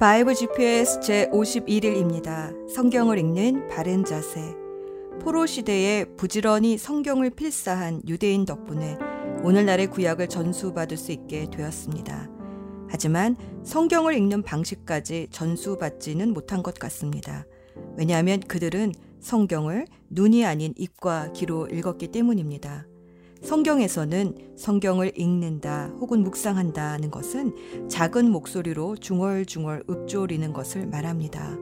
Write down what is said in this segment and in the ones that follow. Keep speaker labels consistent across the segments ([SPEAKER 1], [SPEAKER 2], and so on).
[SPEAKER 1] 바이블 GPS 제51일입니다. 성경을 읽는 바른 자세. 포로 시대에 부지런히 성경을 필사한 유대인 덕분에 오늘날의 구약을 전수받을 수 있게 되었습니다. 하지만 성경을 읽는 방식까지 전수받지는 못한 것 같습니다. 왜냐하면 그들은 성경을 눈이 아닌 입과 귀로 읽었기 때문입니다. 성경에서는 성경을 읽는다 혹은 묵상한다는 것은 작은 목소리로 중얼중얼 읊조리는 것을 말합니다.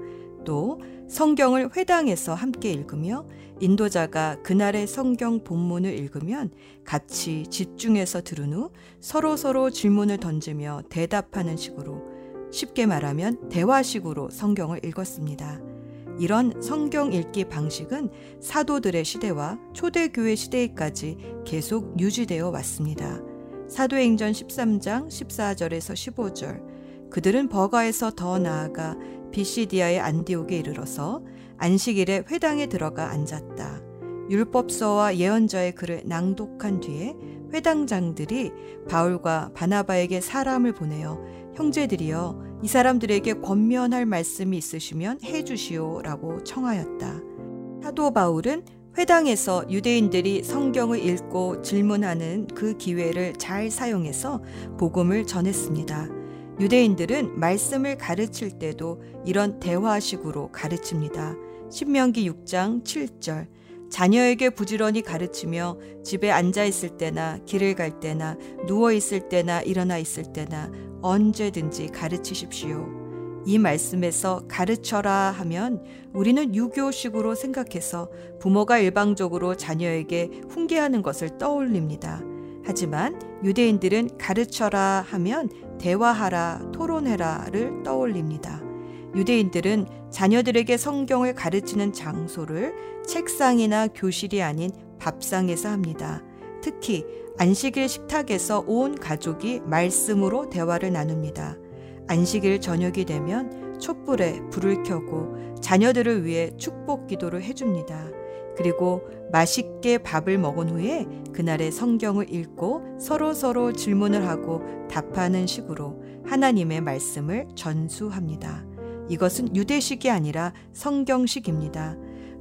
[SPEAKER 1] 또 성경을 회당에서 함께 읽으며 인도자가 그날의 성경 본문을 읽으면 같이 집중해서 들은 후 서로서로 질문을 던지며 대답하는 식으로 쉽게 말하면 대화식으로 성경을 읽었습니다. 이런 성경 읽기 방식은 사도들의 시대와 초대교회 시대에까지 계속 유지되어 왔습니다. 사도행전 13장 14절에서 15절 그들은 버가에서 더 나아가 비시디아의 안디옥에 이르러서 안식일에 회당에 들어가 앉았다. 율법서와 예언자의 글을 낭독한 뒤에 회당장들이 바울과 바나바에게 사람을 보내어 형제들이여 이 사람들에게 권면할 말씀이 있으시면 해 주시오라고 청하였다. 사도 바울은 회당에서 유대인들이 성경을 읽고 질문하는 그 기회를 잘 사용해서 복음을 전했습니다. 유대인들은 말씀을 가르칠 때도 이런 대화식으로 가르칩니다. 신명기 6장 7절 자녀에게 부지런히 가르치며 집에 앉아 있을 때나 길을 갈 때나 누워 있을 때나 일어나 있을 때나 언제든지 가르치십시오. 이 말씀에서 가르쳐라 하면 우리는 유교식으로 생각해서 부모가 일방적으로 자녀에게 훈계하는 것을 떠올립니다. 하지만 유대인들은 가르쳐라 하면 대화하라, 토론해라를 떠올립니다. 유대인들은 자녀들에게 성경을 가르치는 장소를 책상이나 교실이 아닌 밥상에서 합니다. 특히 안식일 식탁에서 온 가족이 말씀으로 대화를 나눕니다. 안식일 저녁이 되면 촛불에 불을 켜고 자녀들을 위해 축복 기도를 해줍니다. 그리고 맛있게 밥을 먹은 후에 그날의 성경을 읽고 서로 서로 질문을 하고 답하는 식으로 하나님의 말씀을 전수합니다. 이것은 유대식이 아니라 성경식입니다.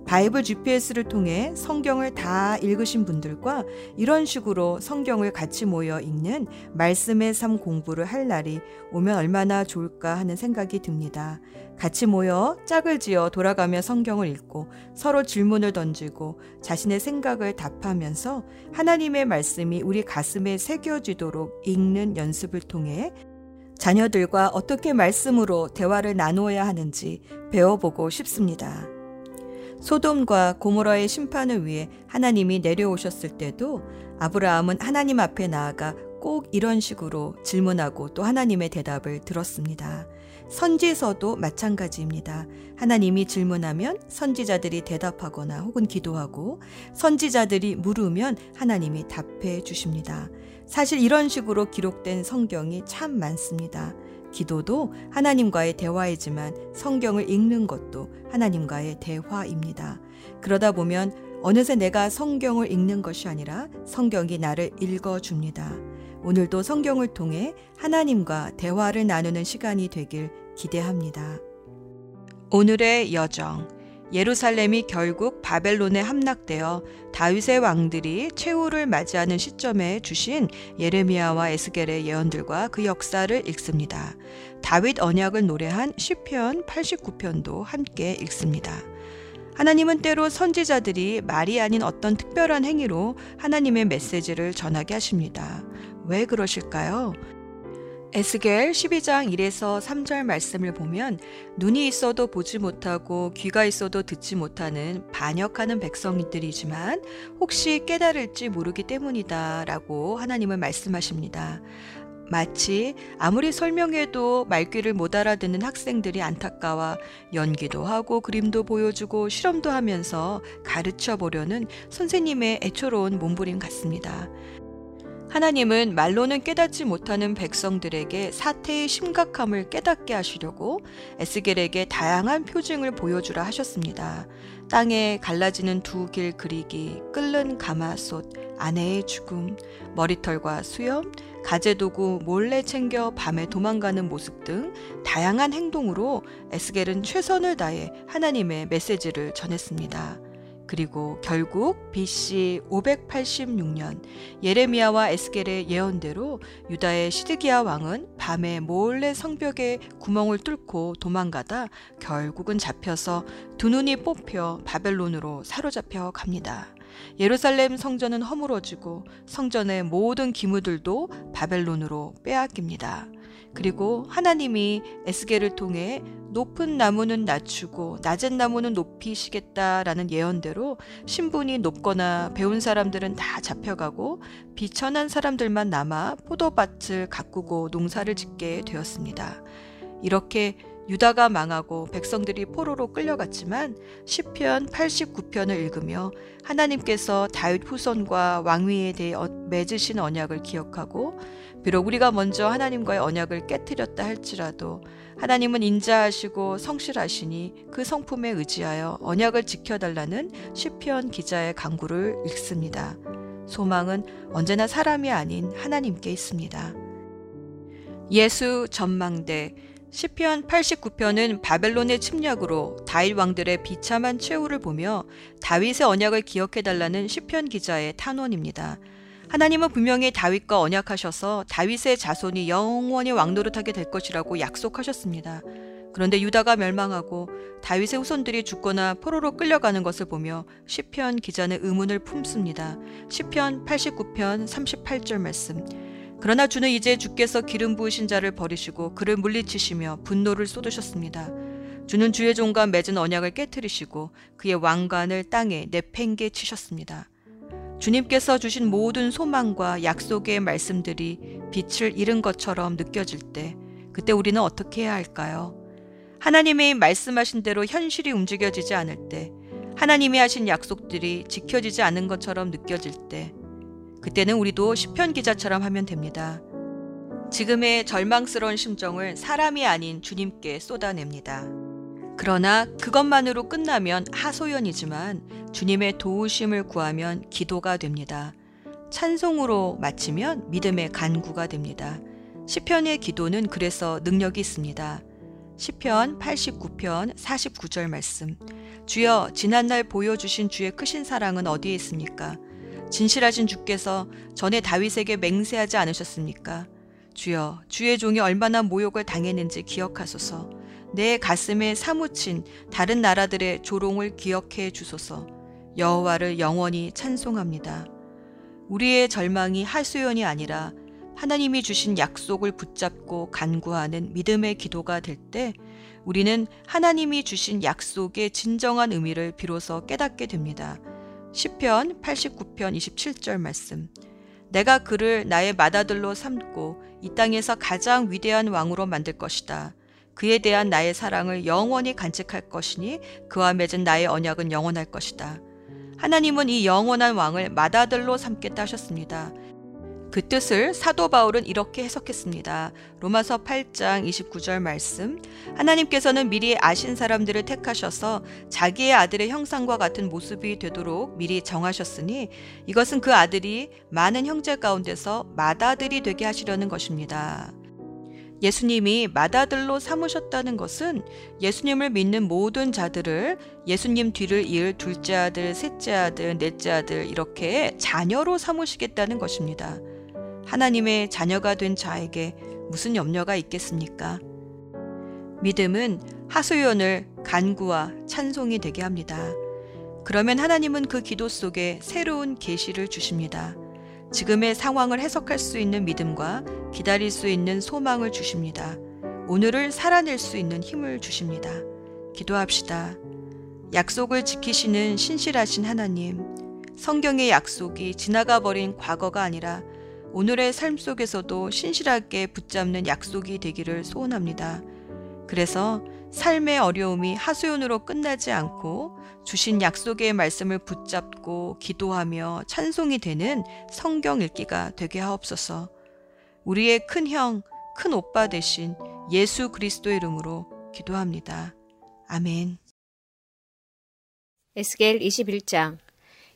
[SPEAKER 1] 바이블 GPS를 통해 성경을 다 읽으신 분들과 이런 식으로 성경을 같이 모여 읽는 말씀의 삶 공부를 할 날이 오면 얼마나 좋을까 하는 생각이 듭니다. 같이 모여 짝을 지어 돌아가며 성경을 읽고 서로 질문을 던지고 자신의 생각을 답하면서 하나님의 말씀이 우리 가슴에 새겨지도록 읽는 연습을 통해 자녀들과 어떻게 말씀으로 대화를 나누어야 하는지 배워보고 싶습니다. 소돔과 고모라의 심판을 위해 하나님이 내려오셨을 때도 아브라함은 하나님 앞에 나아가 꼭 이런 식으로 질문하고 또 하나님의 대답을 들었습니다. 선지서도 마찬가지입니다. 하나님이 질문하면 선지자들이 대답하거나 혹은 기도하고 선지자들이 물으면 하나님이 답해 주십니다. 사실 이런 식으로 기록된 성경이 참 많습니다. 기도도 하나님과의 대화이지만 성경을 읽는 것도 하나님과의 대화입니다. 그러다 보면 어느새 내가 성경을 읽는 것이 아니라 성경이 나를 읽어줍니다. 오늘도 성경을 통해 하나님과 대화를 나누는 시간이 되길 기대합니다. 오늘의 여정. 예루살렘이 결국 바벨론에 함락되어 다윗의 왕들이 최후를 맞이하는 시점에 주신 예레미야와 에스겔의 예언들과 그 역사를 읽습니다. 다윗 언약을 노래한 시편 89편도 함께 읽습니다. 하나님은 때로 선지자들이 말이 아닌 어떤 특별한 행위로 하나님의 메시지를 전하게 하십니다. 왜 그러실까요? 에스겔 12장 1에서 3절 말씀을 보면 눈이 있어도 보지 못하고 귀가 있어도 듣지 못하는 반역하는 백성들이지만 혹시 깨달을지 모르기 때문이다 라고 하나님은 말씀하십니다. 마치 아무리 설명해도 말귀를 못 알아듣는 학생들이 안타까워 연기도 하고 그림도 보여주고 실험도 하면서 가르쳐 보려는 선생님의 애초로운 몸부림 같습니다. 하나님은 말로는 깨닫지 못하는 백성들에게 사태의 심각함을 깨닫게 하시려고 에스겔에게 다양한 표징을 보여주라 하셨습니다. 땅에 갈라지는 두 길 그리기, 끓는 가마솥, 아내의 죽음, 머리털과 수염, 가재도구 몰래 챙겨 밤에 도망가는 모습 등 다양한 행동으로 에스겔은 최선을 다해 하나님의 메시지를 전했습니다. 그리고 결국 BC 586년 예레미야와 에스겔의 예언대로 유다의 시드기야 왕은 밤에 몰래 성벽에 구멍을 뚫고 도망가다 결국은 잡혀서 두 눈이 뽑혀 바벨론으로 사로잡혀 갑니다. 예루살렘 성전은 허물어지고 성전의 모든 기무들도 바벨론으로 빼앗깁니다. 그리고 하나님이 에스겔을 통해 높은 나무는 낮추고 낮은 나무는 높이시겠다라는 예언대로 신분이 높거나 배운 사람들은 다 잡혀가고 비천한 사람들만 남아 포도밭을 가꾸고 농사를 짓게 되었습니다. 이렇게 유다가 망하고 백성들이 포로로 끌려갔지만 시편 89편을 읽으며 하나님께서 다윗 후손과 왕위에 대해 어, 맺으신 언약을 기억하고 비록 우리가 먼저 하나님과의 언약을 깨뜨렸다 할지라도 하나님은 인자하시고 성실하시니 그 성품에 의지하여 언약을 지켜달라는 시편 기자의 강구를 읽습니다. 소망은 언제나 사람이 아닌 하나님께 있습니다. 예수 전망대 시편 89편은 바벨론의 침략으로 다윗 왕들의 비참한 최후를 보며 다윗의 언약을 기억해 달라는 시편 기자의 탄원입니다. 하나님은 분명히 다윗과 언약하셔서 다윗의 자손이 영원히 왕노릇하게 될 것이라고 약속하셨습니다. 그런데 유다가 멸망하고 다윗의 후손들이 죽거나 포로로 끌려가는 것을 보며 시편 기자는 의문을 품습니다. 시편 89편 38절 말씀. 그러나 주는 이제 주께서 기름 부으신 자를 버리시고 그를 물리치시며 분노를 쏟으셨습니다. 주는 주의 종과 맺은 언약을 깨뜨리시고 그의 왕관을 땅에 내팽개 치셨습니다. 주님께서 주신 모든 소망과 약속의 말씀들이 빛을 잃은 것처럼 느껴질 때 그때 우리는 어떻게 해야 할까요? 하나님의 말씀하신 대로 현실이 움직여지지 않을 때 하나님이 하신 약속들이 지켜지지 않은 것처럼 느껴질 때 그때는 우리도 시편 기자처럼 하면 됩니다. 지금의 절망스러운 심정을 사람이 아닌 주님께 쏟아냅니다. 그러나 그것만으로 끝나면 하소연이지만 주님의 도우심을 구하면 기도가 됩니다. 찬송으로 마치면 믿음의 간구가 됩니다. 시편의 기도는 그래서 능력이 있습니다. 시편 89편 49절 말씀. 주여 지난날 보여주신 주의 크신 사랑은 어디에 있습니까? 진실하신 주께서 전에 다윗에게 맹세하지 않으셨습니까? 주여 주의 종이 얼마나 모욕을 당했는지 기억하소서. 내 가슴에 사무친 다른 나라들의 조롱을 기억해 주소서. 여호와를 영원히 찬송합니다. 우리의 절망이 하소연이 아니라 하나님이 주신 약속을 붙잡고 간구하는 믿음의 기도가 될 때 우리는 하나님이 주신 약속의 진정한 의미를 비로소 깨닫게 됩니다. 시편 89편 27절 말씀. 내가 그를 나의 맏아들로 삼고 이 땅에서 가장 위대한 왕으로 만들 것이다. 그에 대한 나의 사랑을 영원히 간직할 것이니 그와 맺은 나의 언약은 영원할 것이다. 하나님은 이 영원한 왕을 맏아들로 삼겠다 하셨습니다. 그 뜻을 사도 바울은 이렇게 해석했습니다. 로마서 8장 29절 말씀. 하나님께서는 미리 아신 사람들을 택하셔서 자기의 아들의 형상과 같은 모습이 되도록 미리 정하셨으니 이것은 그 아들이 많은 형제 가운데서 맏아들이 되게 하시려는 것입니다. 예수님이 맏아들로 삼으셨다는 것은 예수님을 믿는 모든 자들을 예수님 뒤를 이을 둘째 아들, 셋째 아들, 넷째 아들 이렇게 자녀로 삼으시겠다는 것입니다. 하나님의 자녀가 된 자에게 무슨 염려가 있겠습니까? 믿음은 하소연을 간구와 찬송이 되게 합니다. 그러면 하나님은 그 기도 속에 새로운 계시를 주십니다. 지금의 상황을 해석할 수 있는 믿음과 기다릴 수 있는 소망을 주십니다. 오늘을 살아낼 수 있는 힘을 주십니다. 기도합시다. 약속을 지키시는 신실하신 하나님, 성경의 약속이 지나가 버린 과거가 아니라 오늘의 삶 속에서도 신실하게 붙잡는 약속이 되기를 소원합니다. 그래서 삶의 어려움이 하소연으로 끝나지 않고 주신 약속의 말씀을 붙잡고 기도하며 찬송이 되는 성경 읽기가 되게 하옵소서. 우리의 큰 형, 큰 오빠 대신 예수 그리스도 이름으로 기도합니다. 아멘.
[SPEAKER 2] 에스겔 21장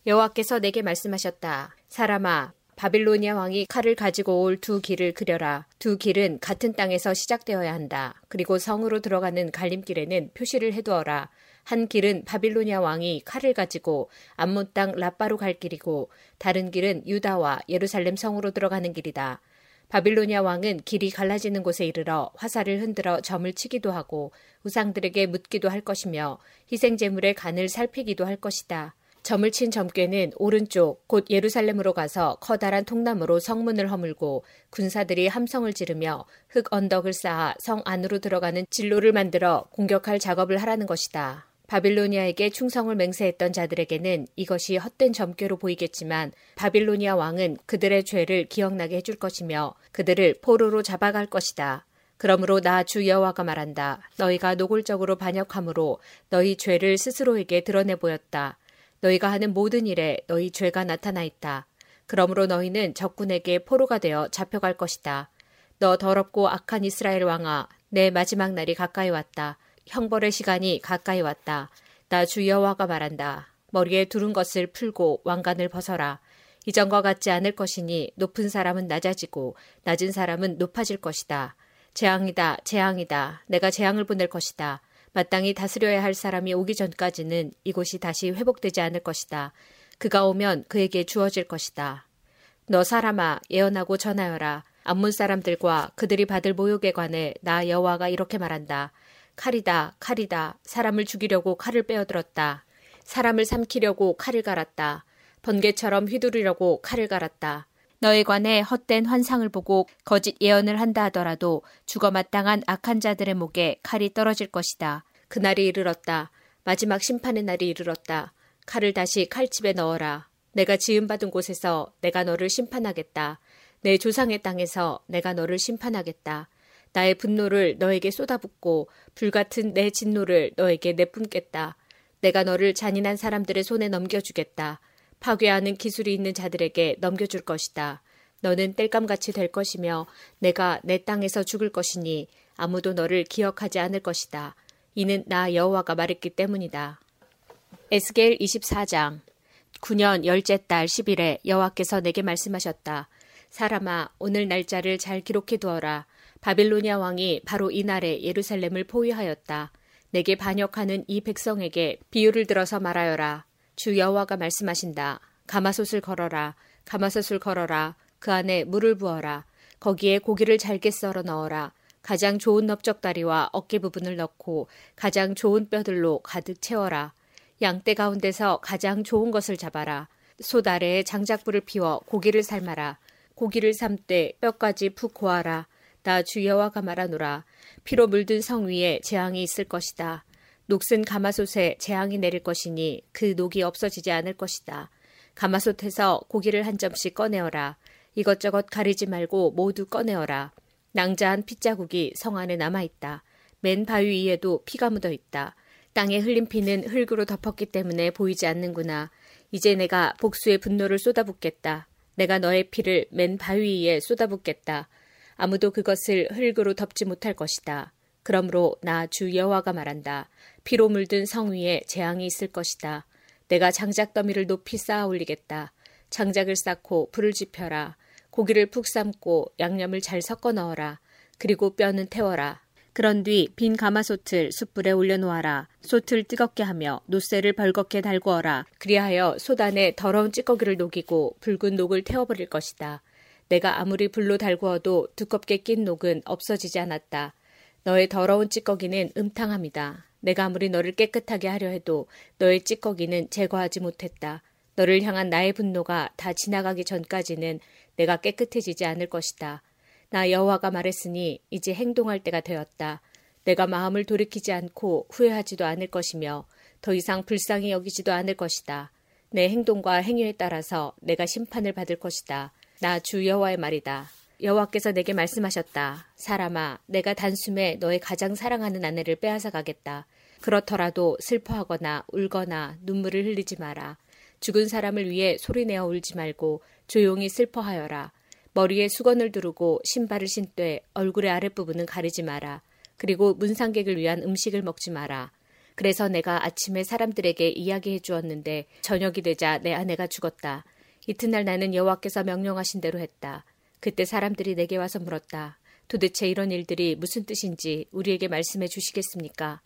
[SPEAKER 2] 여호와께서 내게 말씀하셨다. 사람아, 바빌로니아 왕이 칼을 가지고 올 두 길을 그려라. 두 길은 같은 땅에서 시작되어야 한다. 그리고 성으로 들어가는 갈림길에는 표시를 해두어라. 한 길은 바빌로니아 왕이 칼을 가지고 암몬 땅 라빠로 갈 길이고 다른 길은 유다와 예루살렘 성으로 들어가는 길이다. 바빌로니아 왕은 길이 갈라지는 곳에 이르러 화살을 흔들어 점을 치기도 하고 우상들에게 묻기도 할 것이며 희생 제물의 간을 살피기도 할 것이다. 점을 친 점괘는 오른쪽 곧 예루살렘으로 가서 커다란 통나무로 성문을 허물고 군사들이 함성을 지르며 흙 언덕을 쌓아 성 안으로 들어가는 진로를 만들어 공격할 작업을 하라는 것이다. 바빌로니아에게 충성을 맹세했던 자들에게는 이것이 헛된 점괘로 보이겠지만 바빌로니아 왕은 그들의 죄를 기억나게 해줄 것이며 그들을 포로로 잡아갈 것이다. 그러므로 나 주 여호와가 말한다. 너희가 노골적으로 반역함으로 너희 죄를 스스로에게 드러내 보였다. 너희가 하는 모든 일에 너희 죄가 나타나 있다. 그러므로 너희는 적군에게 포로가 되어 잡혀갈 것이다. 너 더럽고 악한 이스라엘 왕아, 내 마지막 날이 가까이 왔다. 형벌의 시간이 가까이 왔다. 나 주 여호와가 말한다. 머리에 두른 것을 풀고 왕관을 벗어라. 이전과 같지 않을 것이니 높은 사람은 낮아지고 낮은 사람은 높아질 것이다. 재앙이다, 재앙이다. 내가 재앙을 보낼 것이다. 마땅히 다스려야 할 사람이 오기 전까지는 이곳이 다시 회복되지 않을 것이다. 그가 오면 그에게 주어질 것이다. 너 사람아 예언하고 전하여라. 암문 사람들과 그들이 받을 모욕에 관해 나 여호와가 이렇게 말한다. 칼이다, 칼이다. 사람을 죽이려고 칼을 빼어들었다. 사람을 삼키려고 칼을 갈았다. 번개처럼 휘두르려고 칼을 갈았다. 너에 관해 헛된 환상을 보고 거짓 예언을 한다 하더라도 죽어 마땅한 악한 자들의 목에 칼이 떨어질 것이다. 그날이 이르렀다. 마지막 심판의 날이 이르렀다. 칼을 다시 칼집에 넣어라. 내가 지음받은 곳에서 내가 너를 심판하겠다. 내 조상의 땅에서 내가 너를 심판하겠다. 나의 분노를 너에게 쏟아붓고 불같은 내 진노를 너에게 내뿜겠다. 내가 너를 잔인한 사람들의 손에 넘겨주겠다. 파괴하는 기술이 있는 자들에게 넘겨줄 것이다. 너는 땔감같이 될 것이며 내가 내 땅에서 죽을 것이니 아무도 너를 기억하지 않을 것이다. 이는 나 여호와가 말했기 때문이다. 에스겔 24장 9년 열째 달 10일에 여호와께서 내게 말씀하셨다. 사람아 오늘 날짜를 잘 기록해 두어라. 바빌로니아 왕이 바로 이날에 예루살렘을 포위하였다. 내게 반역하는 이 백성에게 비유를 들어서 말하여라. 주 여호와가 말씀하신다. 가마솥을 걸어라. 가마솥을 걸어라. 그 안에 물을 부어라. 거기에 고기를 잘게 썰어 넣어라. 가장 좋은 넓적다리와 어깨 부분을 넣고 가장 좋은 뼈들로 가득 채워라. 양떼 가운데서 가장 좋은 것을 잡아라. 솥 아래에 장작불을 피워 고기를 삶아라. 고기를 삶되 뼈까지 푹 고아라. 나 주여와가 말하노라. 피로 물든 성 위에 재앙이 있을 것이다. 녹슨 가마솥에 재앙이 내릴 것이니 그 녹이 없어지지 않을 것이다. 가마솥에서 고기를 한 점씩 꺼내어라. 이것저것 가리지 말고 모두 꺼내어라. 낭자한 핏자국이 성 안에 남아있다. 맨 바위 위에도 피가 묻어 있다. 땅에 흘린 피는 흙으로 덮었기 때문에 보이지 않는구나. 이제 내가 복수의 분노를 쏟아붓겠다. 내가 너의 피를 맨 바위 위에 쏟아붓겠다. 아무도 그것을 흙으로 덮지 못할 것이다. 그러므로 나 주 여호와가 말한다. 피로 물든 성 위에 재앙이 있을 것이다. 내가 장작 더미를 높이 쌓아 올리겠다. 장작을 쌓고 불을 지펴라. 고기를 푹 삶고 양념을 잘 섞어 넣어라. 그리고 뼈는 태워라. 그런 뒤 빈 가마솥을 숯불에 올려놓아라. 솥을 뜨겁게 하며 놋쇠를 벌겋게 달구어라. 그리하여 솥 안에 더러운 찌꺼기를 녹이고 붉은 녹을 태워버릴 것이다. 내가 아무리 불로 달구어도 두껍게 낀 녹은 없어지지 않았다. 너의 더러운 찌꺼기는 음탕함이다. 내가 아무리 너를 깨끗하게 하려 해도 너의 찌꺼기는 제거하지 못했다. 너를 향한 나의 분노가 다 지나가기 전까지는 내가 깨끗해지지 않을 것이다. 나 여호와가 말했으니 이제 행동할 때가 되었다. 내가 마음을 돌이키지 않고 후회하지도 않을 것이며 더 이상 불쌍히 여기지도 않을 것이다. 내 행동과 행위에 따라서 내가 심판을 받을 것이다. 나 주 여호와의 말이다. 여호와께서 내게 말씀하셨다. 사람아, 내가 단숨에 너의 가장 사랑하는 아내를 빼앗아 가겠다. 그렇더라도 슬퍼하거나 울거나 눈물을 흘리지 마라. 죽은 사람을 위해 소리내어 울지 말고 조용히 슬퍼하여라. 머리에 수건을 두르고 신발을 신되 얼굴의 아랫부분은 가리지 마라. 그리고 문상객을 위한 음식을 먹지 마라. 그래서 내가 아침에 사람들에게 이야기해 주었는데 저녁이 되자 내 아내가 죽었다. 이튿날 나는 여호와께서 명령하신 대로 했다. 그때 사람들이 내게 와서 물었다. 도대체 이런 일들이 무슨 뜻인지 우리에게 말씀해 주시겠습니까?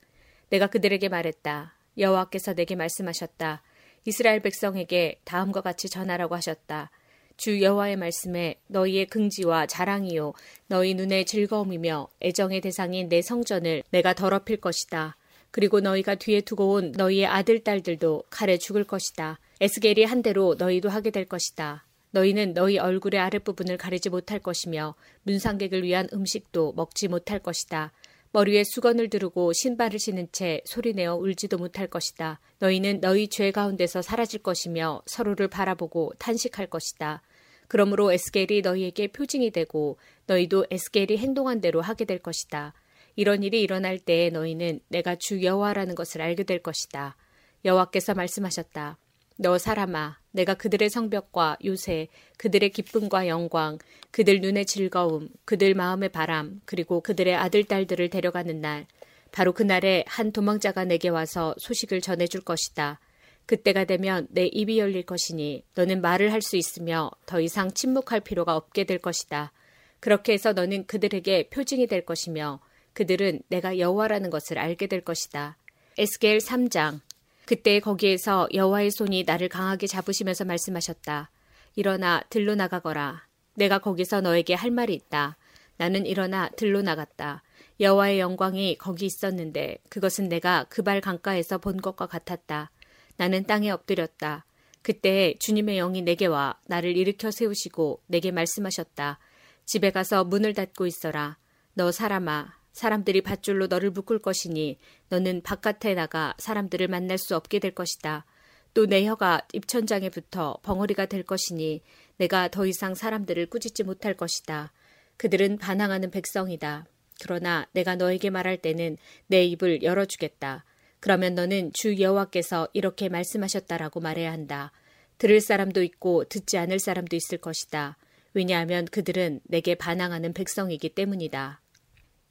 [SPEAKER 2] 내가 그들에게 말했다. 여호와께서 내게 말씀하셨다. 이스라엘 백성에게 다음과 같이 전하라고 하셨다. 주 여호와의 말씀에 너희의 긍지와 자랑이요 너희 눈의 즐거움이며 애정의 대상인 내 성전을 내가 더럽힐 것이다. 그리고 너희가 뒤에 두고 온 너희의 아들 딸들도 칼에 죽을 것이다. 에스겔이 한 대로 너희도 하게 될 것이다. 너희는 너희 얼굴의 아랫부분을 가리지 못할 것이며 문상객을 위한 음식도 먹지 못할 것이다. 머리에 수건을 두르고 신발을 신은 채 소리내어 울지도 못할 것이다. 너희는 너희 죄 가운데서 사라질 것이며 서로를 바라보고 탄식할 것이다. 그러므로 에스겔이 너희에게 표징이 되고 너희도 에스겔이 행동한 대로 하게 될 것이다. 이런 일이 일어날 때에 너희는 내가 주 여호와라는 것을 알게 될 것이다. 여호와께서 말씀하셨다. 너 사람아, 내가 그들의 성벽과 요새, 그들의 기쁨과 영광, 그들 눈의 즐거움, 그들 마음의 바람, 그리고 그들의 아들, 딸들을 데려가는 날, 바로 그날에 한 도망자가 내게 와서 소식을 전해줄 것이다. 그때가 되면 내 입이 열릴 것이니 너는 말을 할 수 있으며 더 이상 침묵할 필요가 없게 될 것이다. 그렇게 해서 너는 그들에게 표징이 될 것이며 그들은 내가 여호와라는 것을 알게 될 것이다. 에스겔 3장 그때 거기에서 여호와의 손이 나를 강하게 잡으시면서 말씀하셨다. 일어나 들로 나가거라. 내가 거기서 너에게 할 말이 있다. 나는 일어나 들로 나갔다. 여호와의 영광이 거기 있었는데 그것은 내가 그발 강가에서 본 것과 같았다. 나는 땅에 엎드렸다. 그때 주님의 영이 내게 와 나를 일으켜 세우시고 내게 말씀하셨다. 집에 가서 문을 닫고 있어라. 너 사람아, 사람들이 밧줄로 너를 묶을 것이니 너는 바깥에 나가 사람들을 만날 수 없게 될 것이다. 또 내 혀가 입천장에 붙어 벙어리가 될 것이니 내가 더 이상 사람들을 꾸짖지 못할 것이다. 그들은 반항하는 백성이다. 그러나 내가 너에게 말할 때는 내 입을 열어주겠다. 그러면 너는 주 여호와께서 이렇게 말씀하셨다라고 말해야 한다. 들을 사람도 있고 듣지 않을 사람도 있을 것이다. 왜냐하면 그들은 내게 반항하는 백성이기 때문이다.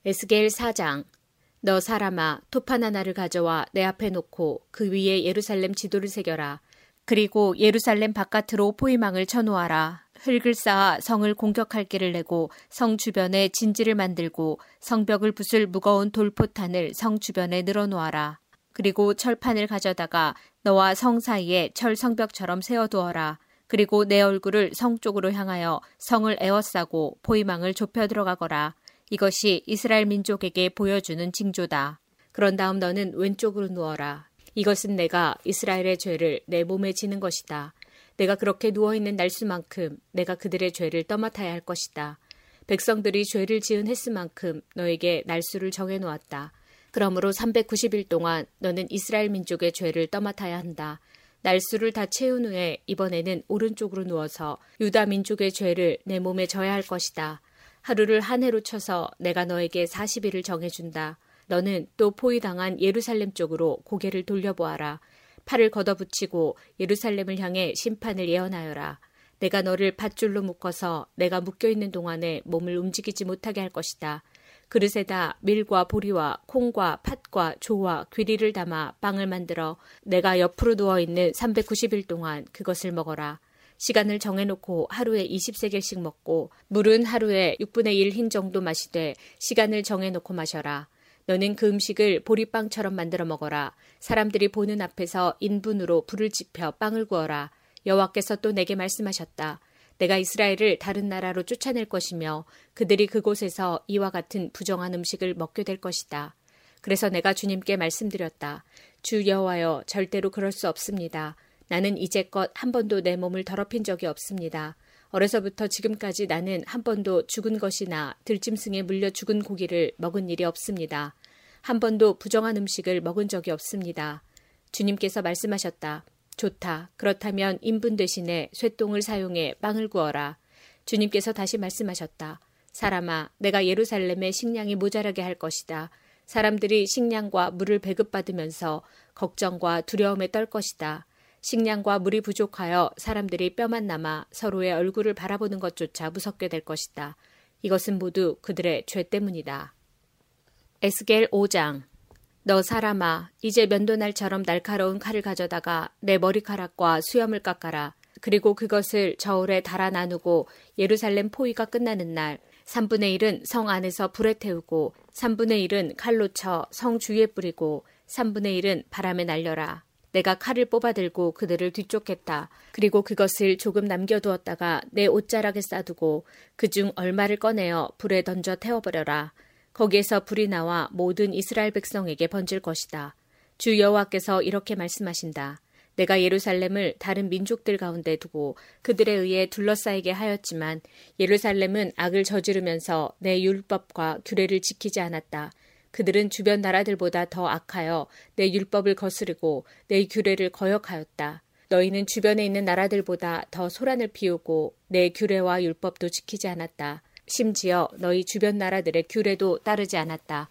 [SPEAKER 2] 에스겔 4장 너 사람아 토판 하나를 가져와 내 앞에 놓고 그 위에 예루살렘 지도를 새겨라. 그리고 예루살렘 바깥으로 포위망을 쳐놓아라. 흙을 쌓아 성을 공격할 길을 내고 성 주변에 진지를 만들고 성벽을 부술 무거운 돌포탄을 성 주변에 늘어놓아라. 그리고 철판을 가져다가 너와 성 사이에 철 성벽처럼 세워두어라. 그리고 내 얼굴을 성 쪽으로 향하여 성을 에워싸고 포위망을 좁혀 들어가거라. 이것이 이스라엘 민족에게 보여주는 징조다. 그런 다음 너는 왼쪽으로 누워라. 이것은 내가 이스라엘의 죄를 내 몸에 지는 것이다. 내가 그렇게 누워있는 날수만큼 내가 그들의 죄를 떠맡아야 할 것이다. 백성들이 죄를 지은 횟수만큼 너에게 날수를 정해놓았다. 그러므로 390일 동안 너는 이스라엘 민족의 죄를 떠맡아야 한다. 날수를 다 채운 후에 이번에는 오른쪽으로 누워서 유다 민족의 죄를 내 몸에 져야 할 것이다. 하루를 한 해로 쳐서 내가 너에게 40일을 정해준다. 너는 또 포위당한 예루살렘 쪽으로 고개를 돌려보아라. 팔을 걷어붙이고 예루살렘을 향해 심판을 예언하여라. 내가 너를 밧줄로 묶어서 내가 묶여 있는 동안에 몸을 움직이지 못하게 할 것이다. 그릇에다 밀과 보리와 콩과 팥과 조와 귀리를 담아 빵을 만들어 내가 옆으로 누워 있는 390일 동안 그것을 먹어라. 시간을 정해놓고 하루에 20세겔씩 먹고 물은 하루에 6분의 1 흰 정도 마시되 시간을 정해놓고 마셔라. 너는 그 음식을 보리빵처럼 만들어 먹어라. 사람들이 보는 앞에서 인분으로 불을 지펴 빵을 구워라. 여호와께서 또 내게 말씀하셨다. 내가 이스라엘을 다른 나라로 쫓아낼 것이며 그들이 그곳에서 이와 같은 부정한 음식을 먹게 될 것이다. 그래서 내가 주님께 말씀드렸다. 주 여호와여 절대로 그럴 수 없습니다. 나는 이제껏 한 번도 내 몸을 더럽힌 적이 없습니다. 어려서부터 지금까지 나는 한 번도 죽은 것이나 들짐승에 물려 죽은 고기를 먹은 일이 없습니다. 한 번도 부정한 음식을 먹은 적이 없습니다. 주님께서 말씀하셨다. 좋다. 그렇다면 인분 대신에 쇠똥을 사용해 빵을 구워라. 주님께서 다시 말씀하셨다. 사람아, 내가 예루살렘에 식량이 모자라게 할 것이다. 사람들이 식량과 물을 배급받으면서 걱정과 두려움에 떨 것이다. 식량과 물이 부족하여 사람들이 뼈만 남아 서로의 얼굴을 바라보는 것조차 무섭게 될 것이다. 이것은 모두 그들의 죄 때문이다. 에스겔 5장 너 사람아, 이제 면도날처럼 날카로운 칼을 가져다가 내 머리카락과 수염을 깎아라. 그리고 그것을 저울에 달아 나누고 예루살렘 포위가 끝나는 날 3분의 1은 성 안에서 불에 태우고 3분의 1은 칼로 쳐 성 주위에 뿌리고 3분의 1은 바람에 날려라. 내가 칼을 뽑아들고 그들을 뒤쫓겠다. 그리고 그것을 조금 남겨두었다가 내 옷자락에 싸두고 그중 얼마를 꺼내어 불에 던져 태워버려라. 거기에서 불이 나와 모든 이스라엘 백성에게 번질 것이다. 주 여호와께서 이렇게 말씀하신다. 내가 예루살렘을 다른 민족들 가운데 두고 그들에 의해 둘러싸이게 하였지만 예루살렘은 악을 저지르면서 내 율법과 규례를 지키지 않았다. 그들은 주변 나라들보다 더 악하여 내 율법을 거스르고 내 규례를 거역하였다. 너희는 주변에 있는 나라들보다 더 소란을 피우고 내 규례와 율법도 지키지 않았다. 심지어 너희 주변 나라들의 규례도 따르지 않았다.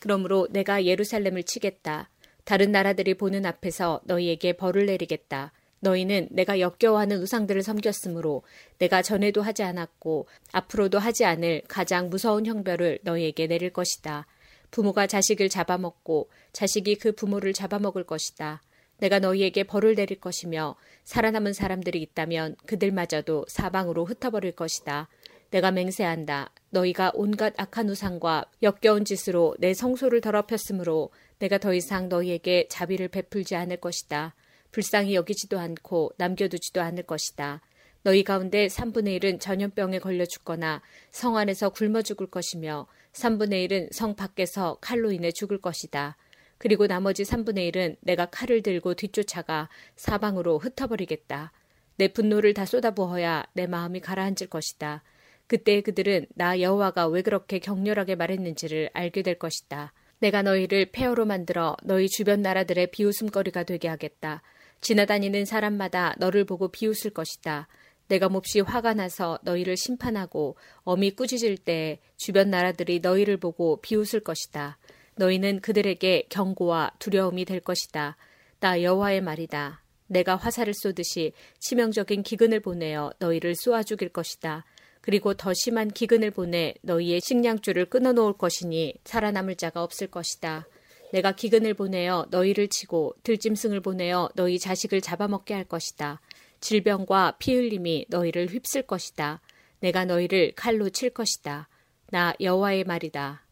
[SPEAKER 2] 그러므로 내가 예루살렘을 치겠다. 다른 나라들이 보는 앞에서 너희에게 벌을 내리겠다. 너희는 내가 역겨워하는 우상들을 섬겼으므로 내가 전에도 하지 않았고 앞으로도 하지 않을 가장 무서운 형벌을 너희에게 내릴 것이다. 부모가 자식을 잡아먹고 자식이 그 부모를 잡아먹을 것이다. 내가 너희에게 벌을 내릴 것이며 살아남은 사람들이 있다면 그들마저도 사방으로 흩어버릴 것이다. 내가 맹세한다. 너희가 온갖 악한 우상과 역겨운 짓으로 내 성소를 더럽혔으므로 내가 더 이상 너희에게 자비를 베풀지 않을 것이다. 불쌍히 여기지도 않고 남겨두지도 않을 것이다. 너희 가운데 3분의 1은 전염병에 걸려 죽거나 성 안에서 굶어 죽을 것이며 3분의 1은 성 밖에서 칼로 인해 죽을 것이다. 그리고 나머지 3분의 1은 내가 칼을 들고 뒤쫓아가 사방으로 흩어버리겠다. 내 분노를 다 쏟아부어야 내 마음이 가라앉을 것이다. 그때 그들은 나 여호와가 왜 그렇게 격렬하게 말했는지를 알게 될 것이다. 내가 너희를 폐허로 만들어 너희 주변 나라들의 비웃음거리가 되게 하겠다. 지나다니는 사람마다 너를 보고 비웃을 것이다. 내가 몹시 화가 나서 너희를 심판하고 어미 꾸짖을 때 주변 나라들이 너희를 보고 비웃을 것이다. 너희는 그들에게 경고와 두려움이 될 것이다. 나 여호와의 말이다. 내가 화살을 쏘듯이 치명적인 기근을 보내어 너희를 쏘아 죽일 것이다. 그리고 더 심한 기근을 보내 너희의 식량줄을 끊어 놓을 것이니 살아남을 자가 없을 것이다. 내가 기근을 보내어 너희를 치고 들짐승을 보내어 너희 자식을 잡아먹게 할 것이다. 질병과 피 흘림이 너희를 휩쓸 것이다. 내가 너희를 칼로 칠 것이다. 나 여호와의 말이다.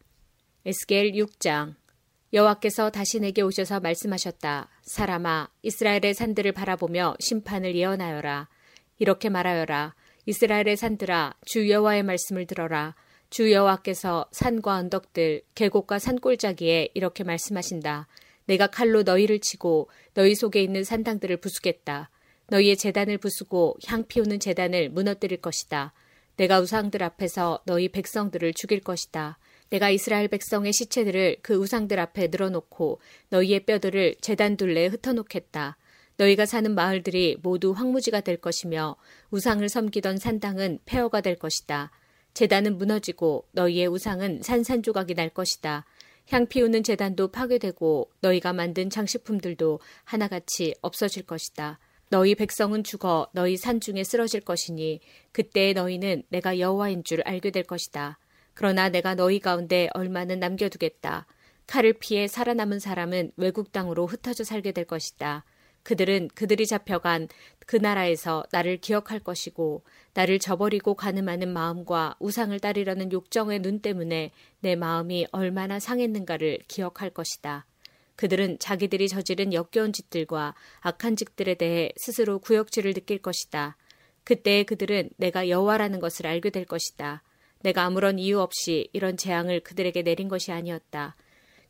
[SPEAKER 2] 에스겔 6장 여호와께서 다시 내게 오셔서 말씀하셨다. 사람아, 이스라엘의 산들을 바라보며 심판을 예언하여라. 이렇게 말하여라. 이스라엘의 산들아 주 여호와의 말씀을 들어라. 주 여호와께서 산과 언덕들, 계곡과 산골짜기에 이렇게 말씀하신다. 내가 칼로 너희를 치고 너희 속에 있는 산당들을 부수겠다. 너희의 재단을 부수고 향 피우는 재단을 무너뜨릴 것이다. 내가 우상들 앞에서 너희 백성들을 죽일 것이다. 내가 이스라엘 백성의 시체들을 그 우상들 앞에 늘어놓고 너희의 뼈들을 재단 둘레에 흩어놓겠다. 너희가 사는 마을들이 모두 황무지가 될 것이며 우상을 섬기던 산당은 폐허가 될 것이다. 재단은 무너지고 너희의 우상은 산산조각이 날 것이다. 향 피우는 재단도 파괴되고 너희가 만든 장식품들도 하나같이 없어질 것이다. 너희 백성은 죽어 너희 산 중에 쓰러질 것이니 그때 너희는 내가 여호와인 줄 알게 될 것이다. 그러나 내가 너희 가운데 얼마는 남겨두겠다. 칼을 피해 살아남은 사람은 외국 땅으로 흩어져 살게 될 것이다. 그들은 그들이 잡혀간 그 나라에서 나를 기억할 것이고 나를 저버리고 가늠하는 마음과 우상을 따르려는 욕정의 눈 때문에 내 마음이 얼마나 상했는가를 기억할 것이다. 그들은 자기들이 저지른 역겨운 짓들과 악한 짓들에 대해 스스로 구역질을 느낄 것이다. 그때 그들은 내가 여호와라는 것을 알게 될 것이다. 내가 아무런 이유 없이 이런 재앙을 그들에게 내린 것이 아니었다.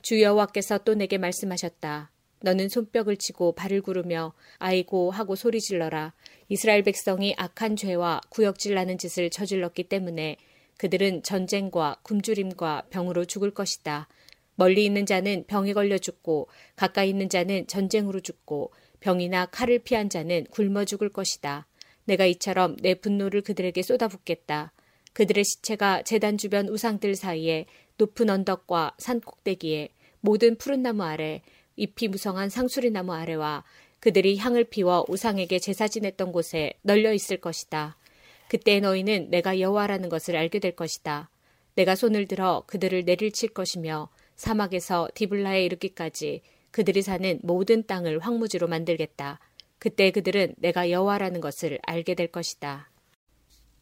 [SPEAKER 2] 주 여호와께서 또 내게 말씀하셨다. 너는 손뼉을 치고 발을 구르며 아이고 하고 소리 질러라. 이스라엘 백성이 악한 죄와 구역질 나는 짓을 저질렀기 때문에 그들은 전쟁과 굶주림과 병으로 죽을 것이다. 멀리 있는 자는 병에 걸려 죽고 가까이 있는 자는 전쟁으로 죽고 병이나 칼을 피한 자는 굶어 죽을 것이다. 내가 이처럼 내 분노를 그들에게 쏟아붓겠다. 그들의 시체가 재단 주변 우상들 사이에 높은 언덕과 산 꼭대기에 모든 푸른 나무 아래 잎이 무성한 상수리 나무 아래와 그들이 향을 피워 우상에게 제사 지냈던 곳에 널려 있을 것이다. 그때 너희는 내가 여호와라는 것을 알게 될 것이다. 내가 손을 들어 그들을 내릴칠 것이며 사막에서 디블라에 이르기까지 그들이 사는 모든 땅을 황무지로 만들겠다. 그때 그들은 내가 여호와라는 것을 알게 될 것이다.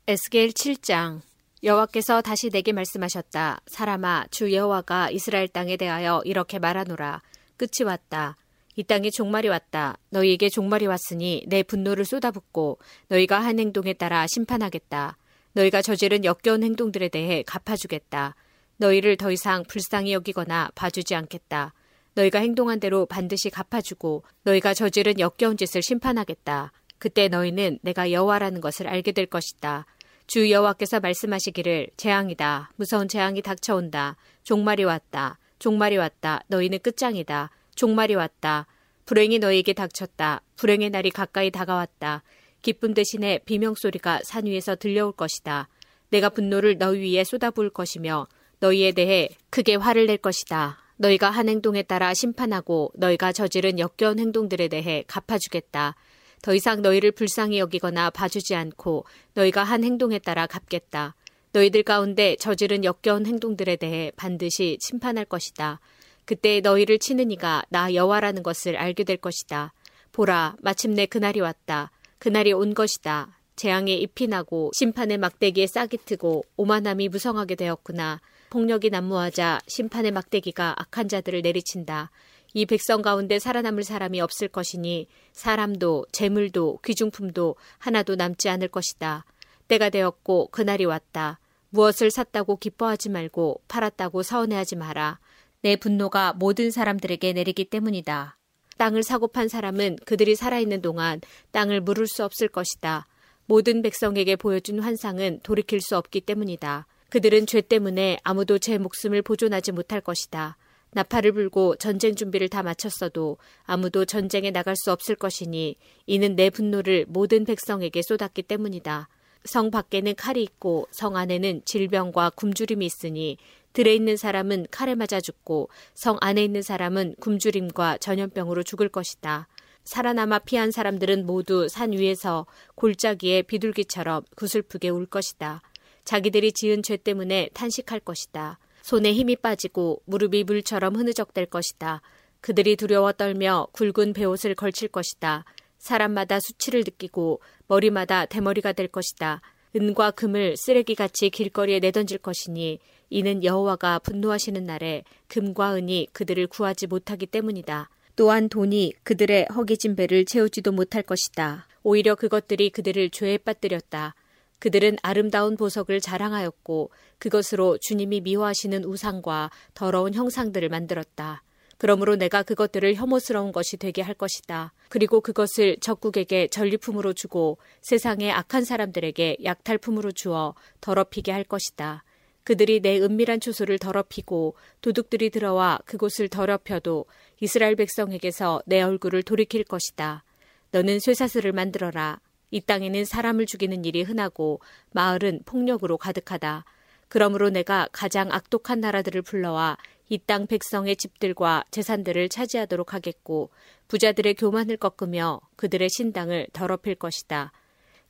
[SPEAKER 2] 에스겔 7장 여호와께서 다시 내게 말씀하셨다. 사람아, 주 여호와가 이스라엘 땅에 대하여 이렇게 말하노라. 끝이 왔다. 이 땅에 종말이 왔다. 너희에게 종말이 왔으니 내 분노를 쏟아붓고 너희가 한 행동에 따라 심판하겠다. 너희가 저지른 역겨운 행동들에 대해 갚아주겠다. 너희를 더 이상 불쌍히 여기거나 봐주지 않겠다. 너희가 행동한 대로 반드시 갚아주고 너희가 저지른 역겨운 짓을 심판하겠다. 그때 너희는 내가 여호와라는 것을 알게 될 것이다. 주 여호와께서 말씀하시기를 재앙이다. 무서운 재앙이 닥쳐온다. 종말이 왔다. 종말이 왔다. 너희는 끝장이다. 종말이 왔다. 불행이 너희에게 닥쳤다. 불행의 날이 가까이 다가왔다. 기쁨 대신에 비명 소리가 산 위에서 들려올 것이다. 내가 분노를 너희 위에 쏟아부을 것이며 너희에 대해 크게 화를 낼 것이다. 너희가 한 행동에 따라 심판하고 너희가 저지른 역겨운 행동들에 대해 갚아주겠다. 더 이상 너희를 불쌍히 여기거나 봐주지 않고 너희가 한 행동에 따라 갚겠다. 너희들 가운데 저지른 역겨운 행동들에 대해 반드시 심판할 것이다. 그때 너희를 치는 이가 나 여호와라는 것을 알게 될 것이다. 보라, 마침내 그날이 왔다. 그날이 온 것이다. 재앙에 잎이 나고 심판의 막대기에 싹이 트고 오만함이 무성하게 되었구나. 폭력이 난무하자 심판의 막대기가 악한 자들을 내리친다. 이 백성 가운데 살아남을 사람이 없을 것이니 사람도 재물도 귀중품도 하나도 남지 않을 것이다. 때가 되었고 그날이 왔다. 무엇을 샀다고 기뻐하지 말고 팔았다고 서운해하지 마라. 내 분노가 모든 사람들에게 내리기 때문이다. 땅을 사고 판 사람은 그들이 살아있는 동안 땅을 물을 수 없을 것이다. 모든 백성에게 보여준 환상은 돌이킬 수 없기 때문이다. 그들은 죄 때문에 아무도 제 목숨을 보존하지 못할 것이다. 나팔을 불고 전쟁 준비를 다 마쳤어도 아무도 전쟁에 나갈 수 없을 것이니 이는 내 분노를 모든 백성에게 쏟았기 때문이다. 성 밖에는 칼이 있고 성 안에는 질병과 굶주림이 있으니 들에 있는 사람은 칼에 맞아 죽고 성 안에 있는 사람은 굶주림과 전염병으로 죽을 것이다. 살아남아 피한 사람들은 모두 산 위에서 골짜기에 비둘기처럼 구슬프게 울 것이다. 자기들이 지은 죄 때문에 탄식할 것이다. 손에 힘이 빠지고 무릎이 물처럼 흐느적될 것이다. 그들이 두려워 떨며 굵은 베옷을 걸칠 것이다. 사람마다 수치를 느끼고 머리마다 대머리가 될 것이다. 은과 금을 쓰레기같이 길거리에 내던질 것이니 이는 여호와가 분노하시는 날에 금과 은이 그들을 구하지 못하기 때문이다. 또한 돈이 그들의 허기진 배를 채우지도 못할 것이다. 오히려 그것들이 그들을 죄에 빠뜨렸다. 그들은 아름다운 보석을 자랑하였고 그것으로 주님이 미워하시는 우상과 더러운 형상들을 만들었다. 그러므로 내가 그것들을 혐오스러운 것이 되게 할 것이다. 그리고 그것을 적국에게 전리품으로 주고 세상의 악한 사람들에게 약탈품으로 주어 더럽히게 할 것이다. 그들이 내 은밀한 초소를 더럽히고 도둑들이 들어와 그곳을 더럽혀도 이스라엘 백성에게서 내 얼굴을 돌이킬 것이다. 너는 쇠사슬을 만들어라. 이 땅에는 사람을 죽이는 일이 흔하고 마을은 폭력으로 가득하다. 그러므로 내가 가장 악독한 나라들을 불러와 이 땅 백성의 집들과 재산들을 차지하도록 하겠고 부자들의 교만을 꺾으며 그들의 신당을 더럽힐 것이다.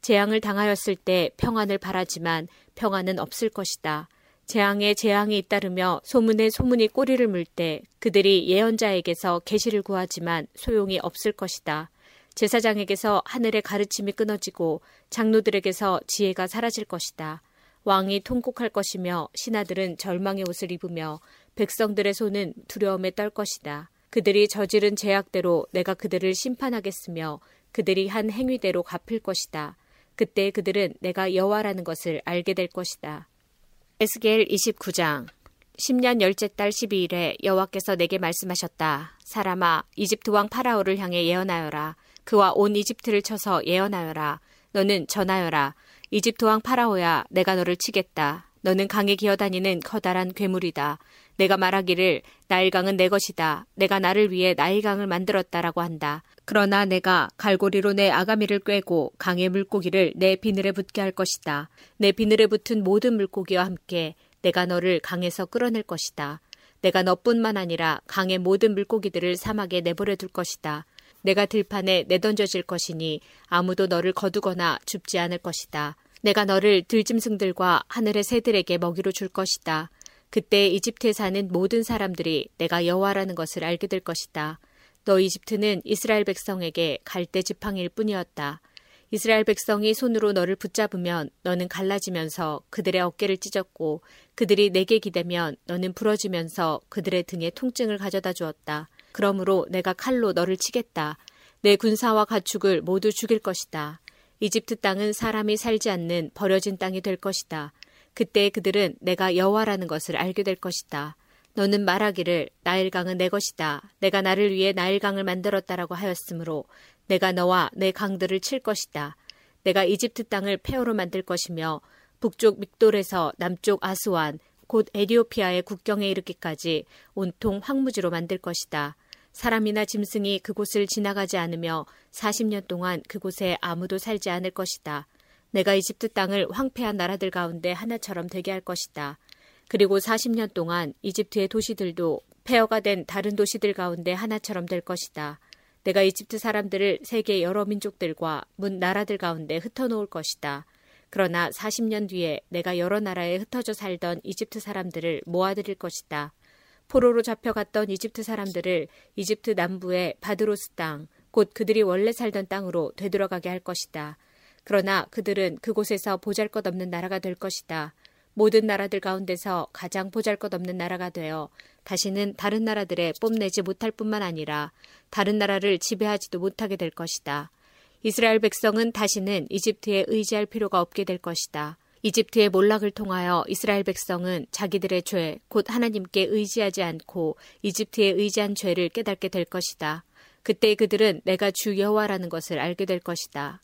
[SPEAKER 2] 재앙을 당하였을 때 평안을 바라지만 평안은 없을 것이다. 재앙에 재앙이 잇따르며 소문에 소문이 꼬리를 물 때 그들이 예언자에게서 계시를 구하지만 소용이 없을 것이다. 제사장에게서 하늘의 가르침이 끊어지고 장로들에게서 지혜가 사라질 것이다. 왕이 통곡할 것이며 신하들은 절망의 옷을 입으며 백성들의 손은 두려움에 떨 것이다. 그들이 저지른 죄악대로 내가 그들을 심판하겠으며 그들이 한 행위대로 갚을 것이다. 그때 그들은 내가 여호와라는 것을 알게 될 것이다. 에스겔 29장 10년 열째 달 12일에 여호와께서 내게 말씀하셨다. 사람아 이집트 왕 파라오를 향해 예언하여라. 그와 온 이집트를 쳐서 예언하여라. 너는 전하여라. 이집트 왕 파라오야, 내가 너를 치겠다. 너는 강에 기어다니는 커다란 괴물이다. 내가 말하기를 나일강은 내 것이다. 내가 나를 위해 나일강을 만들었다라고 한다. 그러나 내가 갈고리로 내 아가미를 꿰고 강의 물고기를 내 비늘에 붙게 할 것이다. 내 비늘에 붙은 모든 물고기와 함께 내가 너를 강에서 끌어낼 것이다. 내가 너뿐만 아니라 강의 모든 물고기들을 사막에 내버려 둘 것이다. 내가 들판에 내던져질 것이니 아무도 너를 거두거나 줍지 않을 것이다. 내가 너를 들짐승들과 하늘의 새들에게 먹이로 줄 것이다. 그때 이집트에 사는 모든 사람들이 내가 여호와라는 것을 알게 될 것이다. 너 이집트는 이스라엘 백성에게 갈대 지팡이일 뿐이었다. 이스라엘 백성이 손으로 너를 붙잡으면 너는 갈라지면서 그들의 어깨를 찢었고 그들이 내게 기대면 너는 부러지면서 그들의 등에 통증을 가져다 주었다. 그러므로 내가 칼로 너를 치겠다. 내 군사와 가축을 모두 죽일 것이다. 이집트 땅은 사람이 살지 않는 버려진 땅이 될 것이다. 그때 그들은 내가 여호와라는 것을 알게 될 것이다. 너는 말하기를 나일강은 내 것이다. 내가 나를 위해 나일강을 만들었다라고 하였으므로 내가 너와 내 강들을 칠 것이다. 내가 이집트 땅을 폐허로 만들 것이며 북쪽 믹돌에서 남쪽 아스완 곧 에디오피아의 국경에 이르기까지 온통 황무지로 만들 것이다. 사람이나 짐승이 그곳을 지나가지 않으며 40년 동안 그곳에 아무도 살지 않을 것이다. 내가 이집트 땅을 황폐한 나라들 가운데 하나처럼 되게 할 것이다. 그리고 40년 동안 이집트의 도시들도 폐허가 된 다른 도시들 가운데 하나처럼 될 것이다. 내가 이집트 사람들을 세계 여러 민족들과 문 나라들 가운데 흩어놓을 것이다. 그러나 40년 뒤에 내가 여러 나라에 흩어져 살던 이집트 사람들을 모아들일 것이다. 포로로 잡혀갔던 이집트 사람들을 이집트 남부의 바드로스 땅, 곧 그들이 원래 살던 땅으로 되돌아가게 할 것이다. 그러나 그들은 그곳에서 보잘 것 없는 나라가 될 것이다. 모든 나라들 가운데서 가장 보잘 것 없는 나라가 되어 다시는 다른 나라들에 뽐내지 못할 뿐만 아니라 다른 나라를 지배하지도 못하게 될 것이다. 이스라엘 백성은 다시는 이집트에 의지할 필요가 없게 될 것이다. 이집트의 몰락을 통하여 이스라엘 백성은 자기들의 죄, 곧 하나님께 의지하지 않고 이집트에 의지한 죄를 깨닫게 될 것이다. 그때 그들은 내가 주 여호와라는 것을 알게 될 것이다.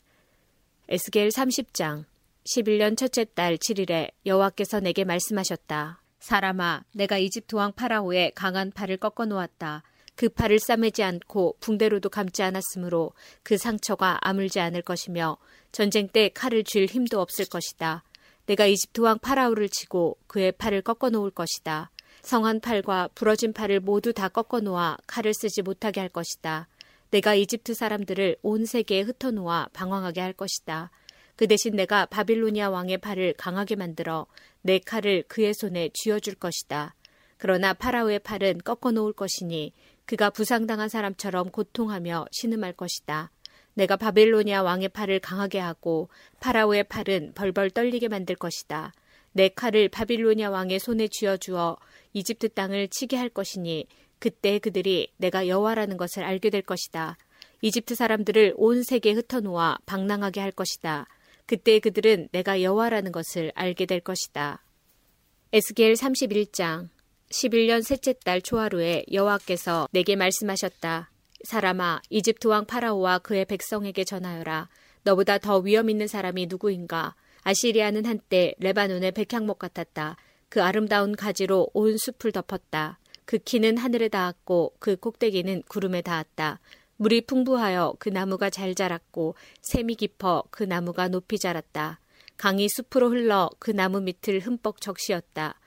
[SPEAKER 2] 에스겔 30장 11년 첫째 달 7일에 여호와께서 내게 말씀하셨다. 사람아, 내가 이집트 왕 파라오의 강한 팔을 꺾어 놓았다. 그 팔을 싸매지 않고 붕대로도 감지 않았으므로 그 상처가 아물지 않을 것이며 전쟁 때 칼을 쥘 힘도 없을 것이다. 내가 이집트 왕 파라오를 치고 그의 팔을 꺾어 놓을 것이다. 성한 팔과 부러진 팔을 모두 다 꺾어 놓아 칼을 쓰지 못하게 할 것이다. 내가 이집트 사람들을 온 세계에 흩어 놓아 방황하게 할 것이다. 그 대신 내가 바빌로니아 왕의 팔을 강하게 만들어 내 칼을 그의 손에 쥐어줄 것이다. 그러나 파라오의 팔은 꺾어 놓을 것이니 그가 부상당한 사람처럼 고통하며 신음할 것이다. 내가 바빌로니아 왕의 팔을 강하게 하고 파라오의 팔은 벌벌 떨리게 만들 것이다. 내 칼을 바빌로니아 왕의 손에 쥐어 주어 이집트 땅을 치게 할 것이니 그때 그들이 내가 여호와라는 것을 알게 될 것이다. 이집트 사람들을 온 세계에 흩어놓아 방랑하게 할 것이다. 그때 그들은 내가 여호와라는 것을 알게 될 것이다. 에스겔 31장 11년 셋째 달 초하루에 여호와께서 내게 말씀하셨다. 사람아 이집트 왕 파라오와 그의 백성에게 전하여라. 너보다 더 위험 있는 사람이 누구인가? 아시리아는 한때 레바논의 백향목 같았다. 그 아름다운 가지로 온 숲을 덮었다. 그 키는 하늘에 닿았고 그 꼭대기는 구름에 닿았다. 물이 풍부하여 그 나무가 잘 자랐고 샘이 깊어 그 나무가 높이 자랐다. 강이 숲으로 흘러 그 나무 밑을 흠뻑 적시었다.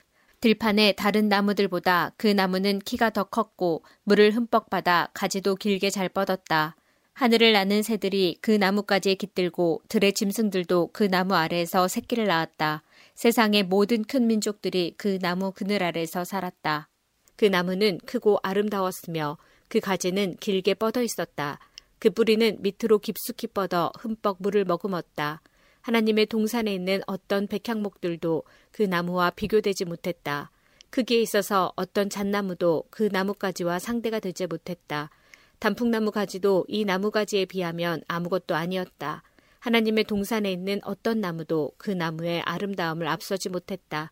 [SPEAKER 2] 들판의 다른 나무들보다 그 나무는 키가 더 컸고 물을 흠뻑 받아 가지도 길게 잘 뻗었다. 하늘을 나는 새들이 그 나무까지에 깃들고 들의 짐승들도 그 나무 아래에서 새끼를 낳았다. 세상의 모든 큰 민족들이 그 나무 그늘 아래에서 살았다. 그 나무는 크고 아름다웠으며 그 가지는 길게 뻗어 있었다. 그 뿌리는 밑으로 깊숙이 뻗어 흠뻑 물을 머금었다. 하나님의 동산에 있는 어떤 백향목들도 그 나무와 비교되지 못했다. 크기에 있어서 어떤 잣나무도 그 나무가지와 상대가 되지 못했다. 단풍나무 가지도 이 나무 가지에 비하면 아무것도 아니었다. 하나님의 동산에 있는 어떤 나무도 그 나무의 아름다움을 앞서지 못했다.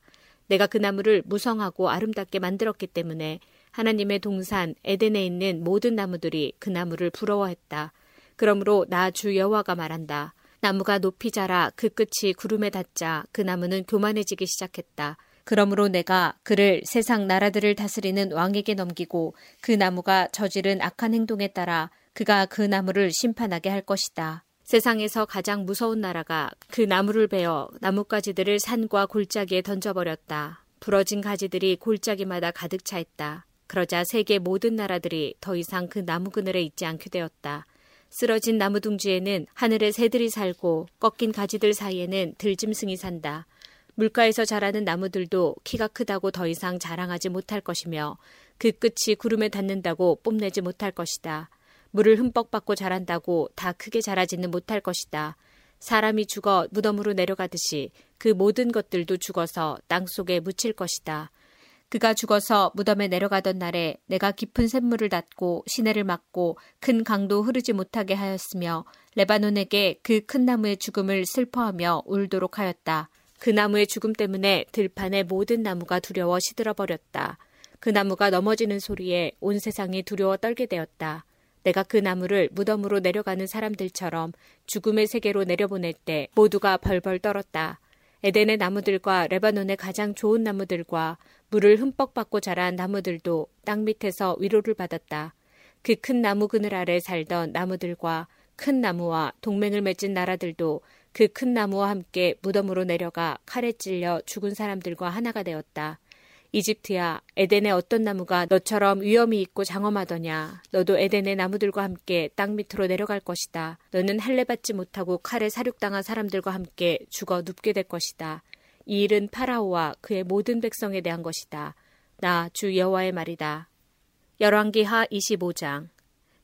[SPEAKER 2] 내가 그 나무를 무성하고 아름답게 만들었기 때문에 하나님의 동산 에덴에 있는 모든 나무들이 그 나무를 부러워했다. 그러므로 나 주 여호와가 말한다. 나무가 높이 자라 그 끝이 구름에 닿자 그 나무는 교만해지기 시작했다. 그러므로 내가 그를 세상 나라들을 다스리는 왕에게 넘기고 그 나무가 저지른 악한 행동에 따라 그가 그 나무를 심판하게 할 것이다. 세상에서 가장 무서운 나라가 그 나무를 베어 나뭇가지들을 산과 골짜기에 던져버렸다. 부러진 가지들이 골짜기마다 가득 차 있다. 그러자 세계 모든 나라들이 더 이상 그 나무 그늘에 있지 않게 되었다. 쓰러진 나무 둥지에는 하늘의 새들이 살고 꺾인 가지들 사이에는 들짐승이 산다. 물가에서 자라는 나무들도 키가 크다고 더 이상 자랑하지 못할 것이며 그 끝이 구름에 닿는다고 뽐내지 못할 것이다. 물을 흠뻑 받고 자란다고 다 크게 자라지는 못할 것이다. 사람이 죽어 무덤으로 내려가듯이 그 모든 것들도 죽어서 땅 속에 묻힐 것이다. 그가 죽어서 무덤에 내려가던 날에 내가 깊은 샘물을 닫고 시내를 막고 큰 강도 흐르지 못하게 하였으며 레바논에게 그 큰 나무의 죽음을 슬퍼하며 울도록 하였다. 그 나무의 죽음 때문에 들판의 모든 나무가 두려워 시들어 버렸다. 그 나무가 넘어지는 소리에 온 세상이 두려워 떨게 되었다. 내가 그 나무를 무덤으로 내려가는 사람들처럼 죽음의 세계로 내려보낼 때 모두가 벌벌 떨었다. 에덴의 나무들과 레바논의 가장 좋은 나무들과 물을 흠뻑 받고 자란 나무들도 땅 밑에서 위로를 받았다. 그 큰 나무 그늘 아래 살던 나무들과 큰 나무와 동맹을 맺은 나라들도 그 큰 나무와 함께 무덤으로 내려가 칼에 찔려 죽은 사람들과 하나가 되었다. 이집트야, 에덴의 어떤 나무가 너처럼 위험이 있고 장엄하더냐. 너도 에덴의 나무들과 함께 땅 밑으로 내려갈 것이다. 너는 할례 받지 못하고 칼에 사륙당한 사람들과 함께 죽어 눕게 될 것이다. 이 일은 파라오와 그의 모든 백성에 대한 것이다. 나 주 여호와의 말이다. 열왕기하 25장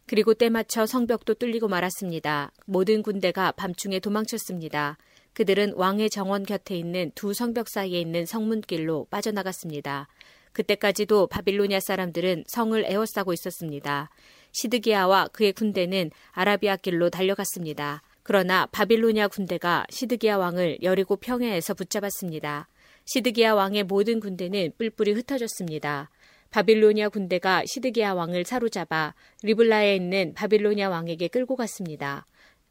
[SPEAKER 2] 그리고 때맞춰 성벽도 뚫리고 말았습니다. 모든 군대가 밤중에 도망쳤습니다. 그들은 왕의 정원 곁에 있는 두 성벽 사이에 있는 성문길로 빠져나갔습니다. 그때까지도 바빌로니아 사람들은 성을 에워싸고 있었습니다. 시드기야와 그의 군대는 아라비아 길로 달려갔습니다. 그러나 바빌로니아 군대가 시드기야 왕을 여리고 평야에서 붙잡았습니다. 시드기야 왕의 모든 군대는 뿔뿔이 흩어졌습니다. 바빌로니아 군대가 시드기야 왕을 사로잡아 리블라에 있는 바빌로니아 왕에게 끌고 갔습니다.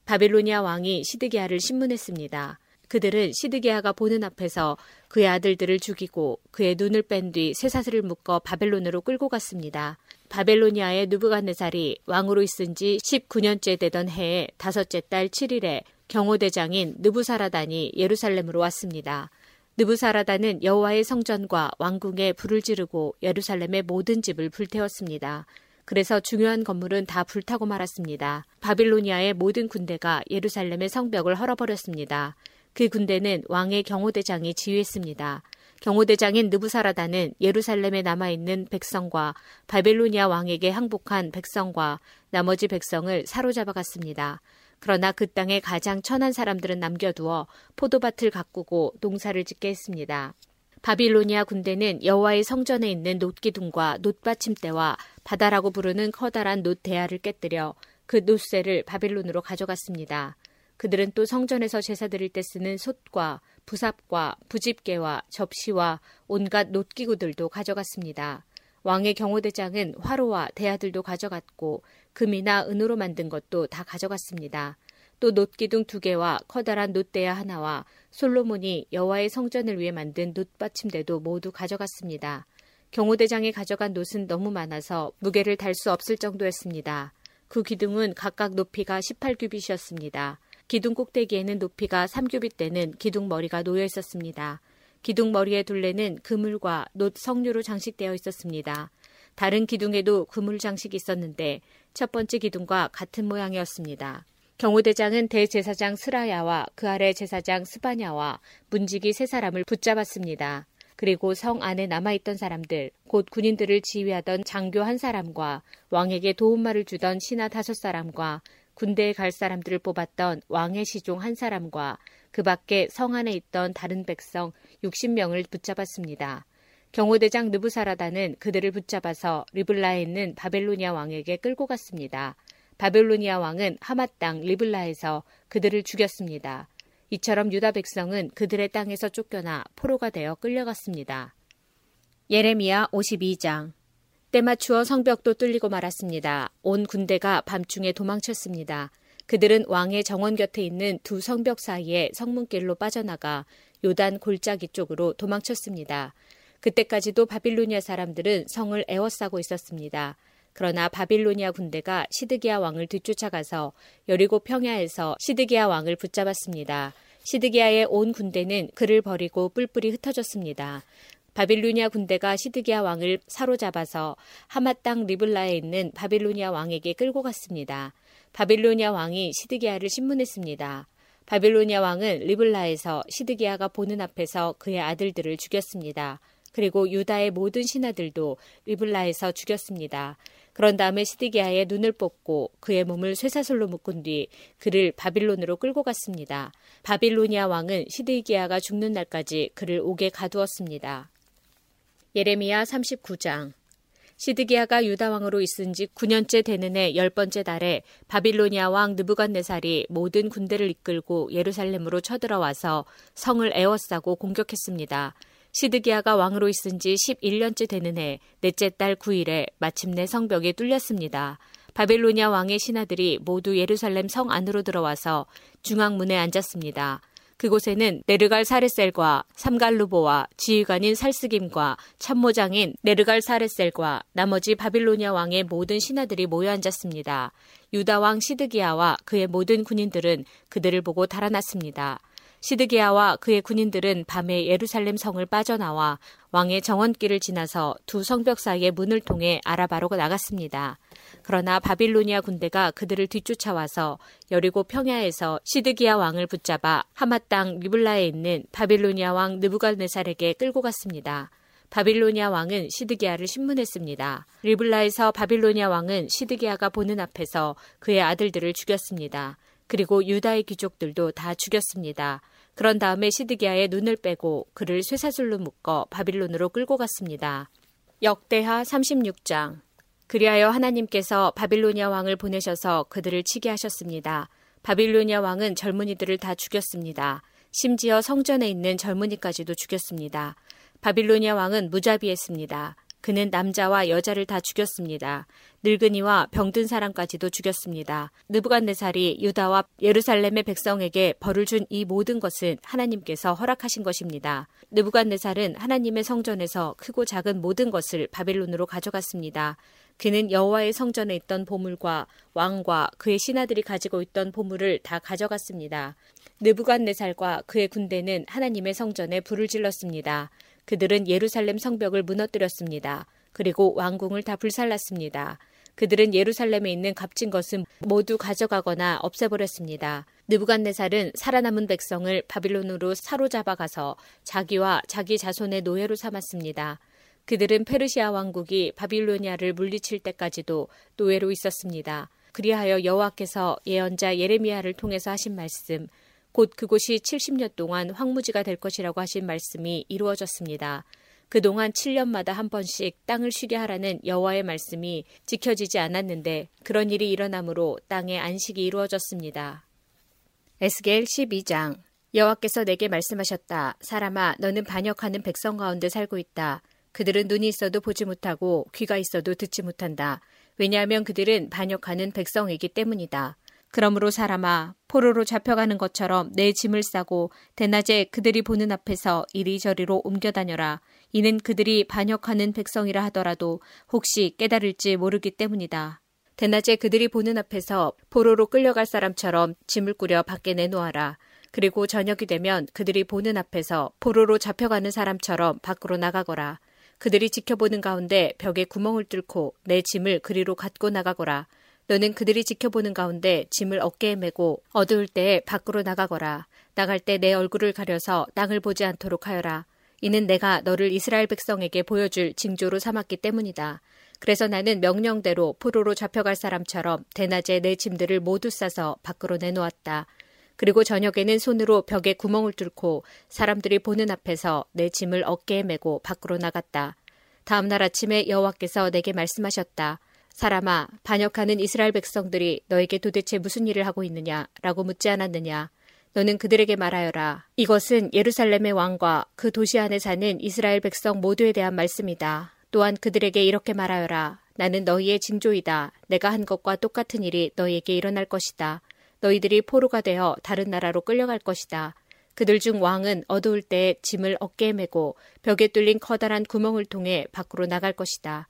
[SPEAKER 2] 바빌로니아 왕이 시드기야를 신문했습니다. 그들은 시드기야가 보는 앞에서 그의 아들들을 죽이고 그의 눈을 뺀 뒤 쇠사슬을 묶어 바벨론으로 끌고 갔습니다. 바벨로니아의 누부갓네살이 왕으로 있은 지 19년째 되던 해의 다섯째 달 7일에 경호대장인 느부사라단이 예루살렘으로 왔습니다. 느부사라다는 여호와의 성전과 왕궁에 불을 지르고 예루살렘의 모든 집을 불태웠습니다. 그래서 중요한 건물은 다 불타고 말았습니다. 바빌로니아의 모든 군대가 예루살렘의 성벽을 헐어버렸습니다. 그 군대는 왕의 경호대장이 지휘했습니다. 경호대장인 느부사라다는 예루살렘에 남아있는 백성과 바빌로니아 왕에게 항복한 백성과 나머지 백성을 사로잡아갔습니다. 그러나 그 땅에 가장 천한 사람들은 남겨두어 포도밭을 가꾸고 농사를 짓게 했습니다. 바빌로니아 군대는 여호와의 성전에 있는 놋기둥과 놋받침대와 바다라고 부르는 커다란 놋 대야를 깨뜨려 그 놋쇠를 바빌론으로 가져갔습니다. 그들은 또 성전에서 제사 드릴 때 쓰는 솥과 부삽과 부집개와 접시와 온갖 놋기구들도 가져갔습니다. 왕의 경호대장은 화로와 대야들도 가져갔고 금이나 은으로 만든 것도 다 가져갔습니다. 또 놋기둥 두 개와 커다란 놋대야 하나와 솔로몬이 여호와의 성전을 위해 만든 놋받침대도 모두 가져갔습니다. 경호대장이 가져간 놋은 너무 많아서 무게를 달 수 없을 정도였습니다. 그 기둥은 각각 높이가 18규빗이었습니다. 기둥 꼭대기에는 높이가 3규빗 되는 기둥 머리가 놓여 있었습니다. 기둥 머리의 둘레는 그물과 놋 석류로 장식되어 있었습니다. 다른 기둥에도 그물 장식이 있었는데 첫 번째 기둥과 같은 모양이었습니다. 경호대장은 대제사장 스라야와 그 아래 제사장 스바냐와 문지기 세 사람을 붙잡았습니다. 그리고 성 안에 남아있던 사람들, 곧 군인들을 지휘하던 장교 한 사람과 왕에게 도움말을 주던 신하 다섯 사람과 군대에 갈 사람들을 뽑았던 왕의 시종 한 사람과 그 밖에 성 안에 있던 다른 백성 60명을 붙잡았습니다. 경호대장 느부사라다는 그들을 붙잡아서 리블라에 있는 바벨로니아 왕에게 끌고 갔습니다. 바벨로니아 왕은 하마 땅 리블라에서 그들을 죽였습니다. 이처럼 유다 백성은 그들의 땅에서 쫓겨나 포로가 되어 끌려갔습니다. 예레미야 52장 때맞추어 성벽도 뚫리고 말았습니다. 온 군대가 밤중에 도망쳤습니다. 그들은 왕의 정원 곁에 있는 두 성벽 사이에 성문길로 빠져나가 요단 골짜기 쪽으로 도망쳤습니다. 그때까지도 바빌로니아 사람들은 성을 에워싸고 있었습니다. 그러나 바빌로니아 군대가 시드기야 왕을 뒤쫓아가서 여리고 평야에서 시드기야 왕을 붙잡았습니다. 시드기야의 온 군대는 그를 버리고 뿔뿔이 흩어졌습니다. 바빌로니아 군대가 시드기야 왕을 사로잡아서 하마 땅 리블라에 있는 바빌로니아 왕에게 끌고 갔습니다. 바빌로니아 왕이 시드기야를 신문했습니다. 바빌로니아 왕은 리블라에서 시드기야가 보는 앞에서 그의 아들들을 죽였습니다. 그리고 유다의 모든 신하들도 리블라에서 죽였습니다. 그런 다음에 시드기야의 눈을 뽑고 그의 몸을 쇠사슬로 묶은 뒤 그를 바빌론으로 끌고 갔습니다. 바빌로니아 왕은 시드기야가 죽는 날까지 그를 옥에 가두었습니다. 예레미야 39장 시드기야가 유다 왕으로 있은 지 9년째 되는 해 열 번째 달에 바빌로니아 왕 느부갓네살이 모든 군대를 이끌고 예루살렘으로 쳐들어와서 성을 에워싸고 공격했습니다. 시드기야가 왕으로 있은 지 11년째 되는 해 넷째 달 9일에 마침내 성벽이 뚫렸습니다. 바빌로니아 왕의 신하들이 모두 예루살렘 성 안으로 들어와서 중앙문에 앉았습니다. 그곳에는 네르갈 사레셀과 삼갈루보와 지휘관인 살스김과 참모장인 네르갈 사레셀과 나머지 바빌로니아 왕의 모든 신하들이 모여 앉았습니다. 유다 왕 시드기야와 그의 모든 군인들은 그들을 보고 달아났습니다. 시드기야와 그의 군인들은 밤에 예루살렘 성을 빠져나와 왕의 정원길을 지나서 두 성벽 사이의 문을 통해 아라바로 나갔습니다. 그러나 바빌로니아 군대가 그들을 뒤쫓아와서 여리고 평야에서 시드기야 왕을 붙잡아 하마 땅 리블라에 있는 바빌로니아 왕 느부갓네살에게 끌고 갔습니다. 바빌로니아 왕은 시드기야를 신문했습니다. 리블라에서 바빌로니아 왕은 시드기야가 보는 앞에서 그의 아들들을 죽였습니다. 그리고 유다의 귀족들도 다 죽였습니다. 그런 다음에 시드기야의 눈을 빼고 그를 쇠사슬로 묶어 바빌론으로 끌고 갔습니다. 역대하 36장 그리하여 하나님께서 바빌로니아 왕을 보내셔서 그들을 치게 하셨습니다. 바빌로니아 왕은 젊은이들을 다 죽였습니다. 심지어 성전에 있는 젊은이까지도 죽였습니다. 바빌로니아 왕은 무자비했습니다. 그는 남자와 여자를 다 죽였습니다. 늙은이와 병든 사람까지도 죽였습니다. 느부갓네살이 유다와 예루살렘의 백성에게 벌을 준 이 모든 것은 하나님께서 허락하신 것입니다. 느부갓네살은 하나님의 성전에서 크고 작은 모든 것을 바벨론으로 가져갔습니다. 그는 여호와의 성전에 있던 보물과 왕과 그의 신하들이 가지고 있던 보물을 다 가져갔습니다. 느부갓네살과 그의 군대는 하나님의 성전에 불을 질렀습니다. 그들은 예루살렘 성벽을 무너뜨렸습니다. 그리고 왕궁을 다 불살랐습니다. 그들은 예루살렘에 있는 값진 것은 모두 가져가거나 없애버렸습니다. 느부갓네살은 살아남은 백성을 바빌론으로 사로잡아 가서 자기와 자기 자손의 노예로 삼았습니다. 그들은 페르시아 왕국이 바빌로니아를 물리칠 때까지도 노예로 있었습니다. 그리하여 여호와께서 예언자 예레미야를 통해서 하신 말씀 곧 그곳이 70년 동안 황무지가 될 것이라고 하신 말씀이 이루어졌습니다. 그동안 7년마다 한 번씩 땅을 쉬게 하라는 여호와의 말씀이 지켜지지 않았는데 그런 일이 일어나므로 땅에 안식이 이루어졌습니다. 에스겔 12장 여호와께서 내게 말씀하셨다. 사람아 너는 반역하는 백성 가운데 살고 있다. 그들은 눈이 있어도 보지 못하고 귀가 있어도 듣지 못한다. 왜냐하면 그들은 반역하는 백성이기 때문이다. 그러므로 사람아 포로로 잡혀가는 것처럼 내 짐을 싸고 대낮에 그들이 보는 앞에서 이리저리로 옮겨 다녀라. 이는 그들이 반역하는 백성이라 하더라도 혹시 깨달을지 모르기 때문이다. 대낮에 그들이 보는 앞에서 포로로 끌려갈 사람처럼 짐을 꾸려 밖에 내놓아라. 그리고 저녁이 되면 그들이 보는 앞에서 포로로 잡혀가는 사람처럼 밖으로 나가거라. 그들이 지켜보는 가운데 벽에 구멍을 뚫고 내 짐을 그리로 갖고 나가거라. 너는 그들이 지켜보는 가운데 짐을 어깨에 메고 어두울 때에 밖으로 나가거라. 나갈 때 내 얼굴을 가려서 땅을 보지 않도록 하여라. 이는 내가 너를 이스라엘 백성에게 보여줄 징조로 삼았기 때문이다. 그래서 나는 명령대로 포로로 잡혀갈 사람처럼 대낮에 내 짐들을 모두 싸서 밖으로 내놓았다. 그리고 저녁에는 손으로 벽에 구멍을 뚫고 사람들이 보는 앞에서 내 짐을 어깨에 메고 밖으로 나갔다. 다음 날 아침에 여호와께서 내게 말씀하셨다. 사람아, 반역하는 이스라엘 백성들이 너에게 도대체 무슨 일을 하고 있느냐? 라고 묻지 않았느냐? 너는 그들에게 말하여라. 이것은 예루살렘의 왕과 그 도시 안에 사는 이스라엘 백성 모두에 대한 말씀이다. 또한 그들에게 이렇게 말하여라. 나는 너희의 징조이다. 내가 한 것과 똑같은 일이 너희에게 일어날 것이다. 너희들이 포로가 되어 다른 나라로 끌려갈 것이다. 그들 중 왕은 어두울 때 짐을 어깨에 메고 벽에 뚫린 커다란 구멍을 통해 밖으로 나갈 것이다.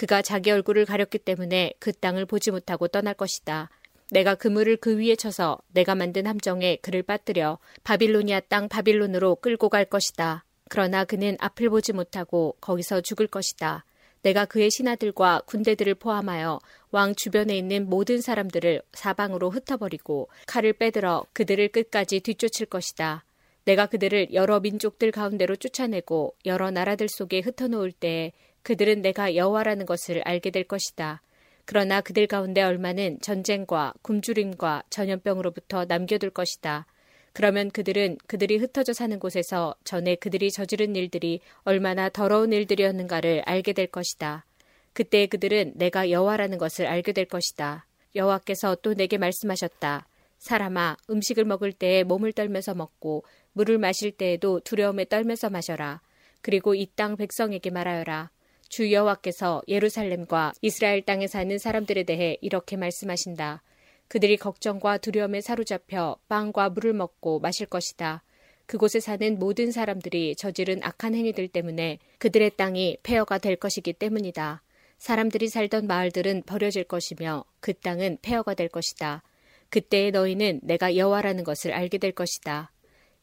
[SPEAKER 2] 그가 자기 얼굴을 가렸기 때문에 그 땅을 보지 못하고 떠날 것이다. 내가 그물을 그 위에 쳐서 내가 만든 함정에 그를 빠뜨려 바빌로니아 땅 바빌론으로 끌고 갈 것이다. 그러나 그는 앞을 보지 못하고 거기서 죽을 것이다. 내가 그의 신하들과 군대들을 포함하여 왕 주변에 있는 모든 사람들을 사방으로 흩어버리고 칼을 빼들어 그들을 끝까지 뒤쫓을 것이다. 내가 그들을 여러 민족들 가운데로 쫓아내고 여러 나라들 속에 흩어놓을 때에 그들은 내가 여호와라는 것을 알게 될 것이다. 그러나 그들 가운데 얼마는 전쟁과 굶주림과 전염병으로부터 남겨둘 것이다. 그러면 그들은 그들이 흩어져 사는 곳에서 전에 그들이 저지른 일들이 얼마나 더러운 일들이었는가를 알게 될 것이다. 그때 그들은 내가 여호와라는 것을 알게 될 것이다. 여호와께서 또 내게 말씀하셨다. 사람아, 음식을 먹을 때에 몸을 떨면서 먹고 물을 마실 때에도 두려움에 떨면서 마셔라. 그리고 이 땅 백성에게 말하여라. 주 여호와께서 예루살렘과 이스라엘 땅에 사는 사람들에 대해 이렇게 말씀하신다. 그들이 걱정과 두려움에 사로잡혀 빵과 물을 먹고 마실 것이다. 그곳에 사는 모든 사람들이 저지른 악한 행위들 때문에 그들의 땅이 폐허가 될 것이기 때문이다. 사람들이 살던 마을들은 버려질 것이며 그 땅은 폐허가 될 것이다. 그때에 너희는 내가 여호와라는 것을 알게 될 것이다.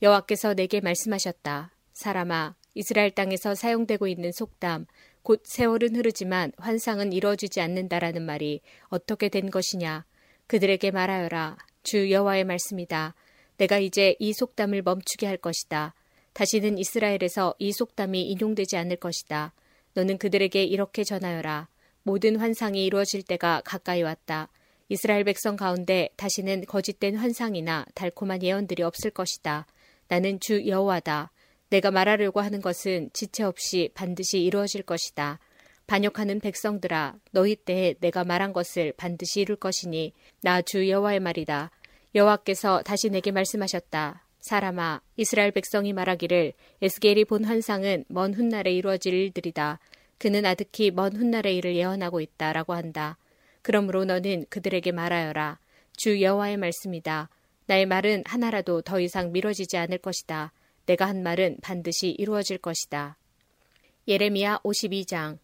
[SPEAKER 2] 여호와께서 내게 말씀하셨다. 사람아, 이스라엘 땅에서 사용되고 있는 속담, 곧 세월은 흐르지만 환상은 이루어지지 않는다라는 말이 어떻게 된 것이냐? 그들에게 말하여라. 주 여호와의 말씀이다. 내가 이제 이 속담을 멈추게 할 것이다. 다시는 이스라엘에서 이 속담이 인용되지 않을 것이다. 너는 그들에게 이렇게 전하여라. 모든 환상이 이루어질 때가 가까이 왔다. 이스라엘 백성 가운데 다시는 거짓된 환상이나 달콤한 예언들이 없을 것이다. 나는 주 여호와다. 내가 말하려고 하는 것은 지체 없이 반드시 이루어질 것이다. 반역하는 백성들아 너희 때에 내가 말한 것을 반드시 이룰 것이니 나 주 여호와의 말이다. 여호와께서 다시 내게 말씀하셨다. 사람아 이스라엘 백성이 말하기를 에스겔이 본 환상은 먼 훗날에 이루어질 일들이다. 그는 아득히 먼 훗날의 일을 예언하고 있다라고 한다. 그러므로 너는 그들에게 말하여라. 주 여호와의 말씀이다. 나의 말은 하나라도 더 이상 미뤄지지 않을 것이다. 내가 한 말은 반드시 이루어질 것이다. 예레미야 52장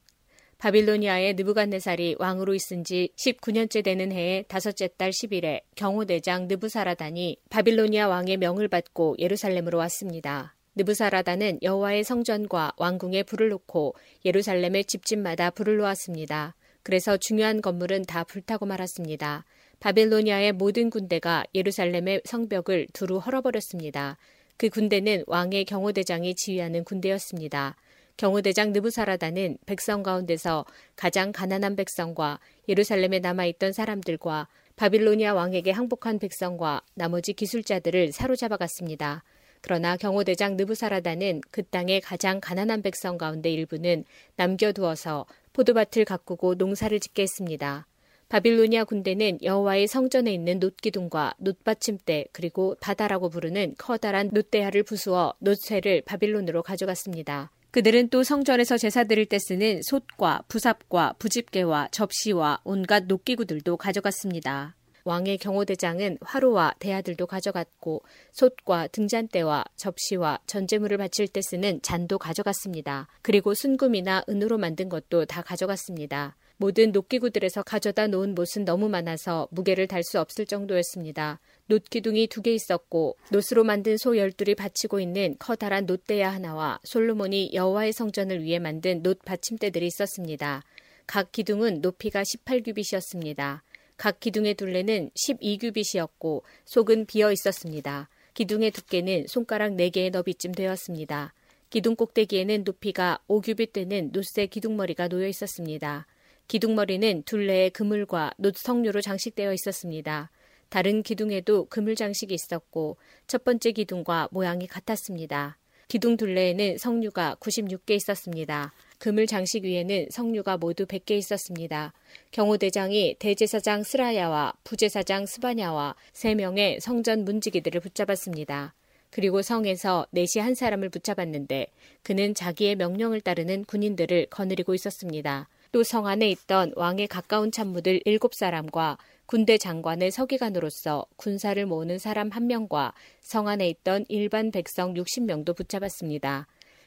[SPEAKER 2] 바빌로니아의 느부갓네살이 왕으로 있은 지 19년째 되는 해의 다섯째 달 10일에 경호대장 느부사라단이 바빌로니아 왕의 명을 받고 예루살렘으로 왔습니다. 느부사라단은 여호와의 성전과 왕궁에 불을 놓고 예루살렘의 집집마다 불을 놓았습니다. 그래서 중요한 건물은 다 불타고 말았습니다. 바빌로니아의 모든 군대가 예루살렘의 성벽을 두루 헐어버렸습니다. 그 군대는 왕의 경호대장이 지휘하는 군대였습니다. 경호대장 느부사라다는 백성 가운데서 가장 가난한 백성과 예루살렘에 남아있던 사람들과 바빌로니아 왕에게 항복한 백성과 나머지 기술자들을 사로잡아 갔습니다. 그러나 경호대장 느부사라다는 그 땅의 가장 가난한 백성 가운데 일부는 남겨두어서 포도밭을 가꾸고 농사를 짓게 했습니다. 바빌로니아 군대는 여호와의 성전에 있는 놋기둥과 놋받침대 그리고 바다라고 부르는 커다란 놋대야를 부수어 놋쇠를 바빌론으로 가져갔습니다. 그들은 또 성전에서 제사 드릴 때 쓰는 솥과 부삽과 부집개와 접시와 온갖 녹기구들도 가져갔습니다. 왕의 경호대장은 화로와 대야들도 가져갔고 솥과 등잔대와 접시와 전제물을 바칠 때 쓰는 잔도 가져갔습니다. 그리고 순금이나 은으로 만든 것도 다 가져갔습니다. 모든 녹기구들에서 가져다 놓은 못은 너무 많아서 무게를 달 수 없을 정도였습니다. 놋 기둥이 두 개 있었고 놋으로 만든 소 열둘이 받치고 있는 커다란 놋대야 하나와 솔로몬이 여호와의 성전을 위해 만든 놋 받침대들이 있었습니다. 각 기둥은 높이가 18규빗이었습니다. 각 기둥의 둘레는 12규빗이었고 속은 비어 있었습니다. 기둥의 두께는 손가락 4개의 너비쯤 되었습니다. 기둥 꼭대기에는 높이가 5규빗 되는 놋새 기둥머리가 놓여 있었습니다. 기둥머리는 둘레에 그물과 놋 석류로 장식되어 있었습니다. 다른 기둥에도 그물 장식이 있었고 첫 번째 기둥과 모양이 같았습니다. 기둥 둘레에는 석류가 96개 있었습니다. 그물 장식 위에는 석류가 모두 100개 있었습니다. 경호대장이 대제사장 스라야와 부제사장 스바냐와 3명의 성전 문지기들을 붙잡았습니다. 그리고 성에서 넷이 한 사람을 붙잡았는데 그는 자기의 명령을 따르는 군인들을 거느리고 있었습니다. 또 성 안에 있던 왕의 가까운 참모들 일곱 사람과 군대 장관의 서기관으로서 군사를 모으는 사람 한 명과 성 안에 있던 일반 백성 60명도 붙잡았습니다.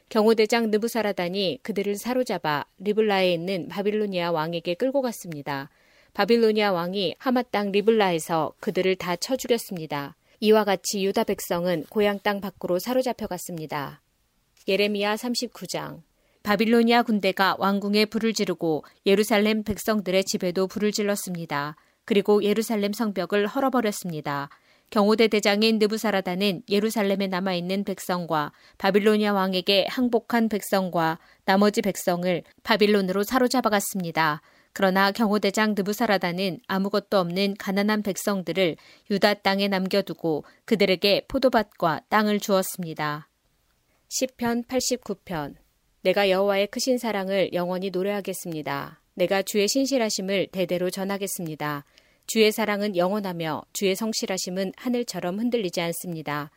[SPEAKER 2] 경호대장 느부사라단이 그들을 사로잡아 리블라에 있는 바빌로니아 왕에게 끌고 갔습니다. 바빌로니아 왕이 하마 땅 리블라에서 그들을 다 쳐 죽였습니다. 이와 같이 유다 백성은 고향 땅 밖으로 사로잡혀 갔습니다. 예레미야 39장 바빌로니아 군대가 왕궁에 불을 지르고 예루살렘 백성들의 집에도 불을 질렀습니다. 그리고 예루살렘 성벽을 헐어버렸습니다. 경호대 대장인 느부사라다는 예루살렘에 남아있는 백성과 바빌로니아 왕에게 항복한 백성과 나머지 백성을 바빌론으로 사로잡아갔습니다. 그러나 경호대장 느부사라다는 아무것도 없는 가난한 백성들을 유다 땅에 남겨두고 그들에게 포도밭과 땅을 주었습니다. 10편 89편 내가 여호와의 크신 사랑을 영원히 노래하겠습니다. 내가 주의 신실하심을 대대로 전하겠습니다. 주의 사랑은 영원하며 주의 성실하심은 하늘처럼 흔들리지 않습니다.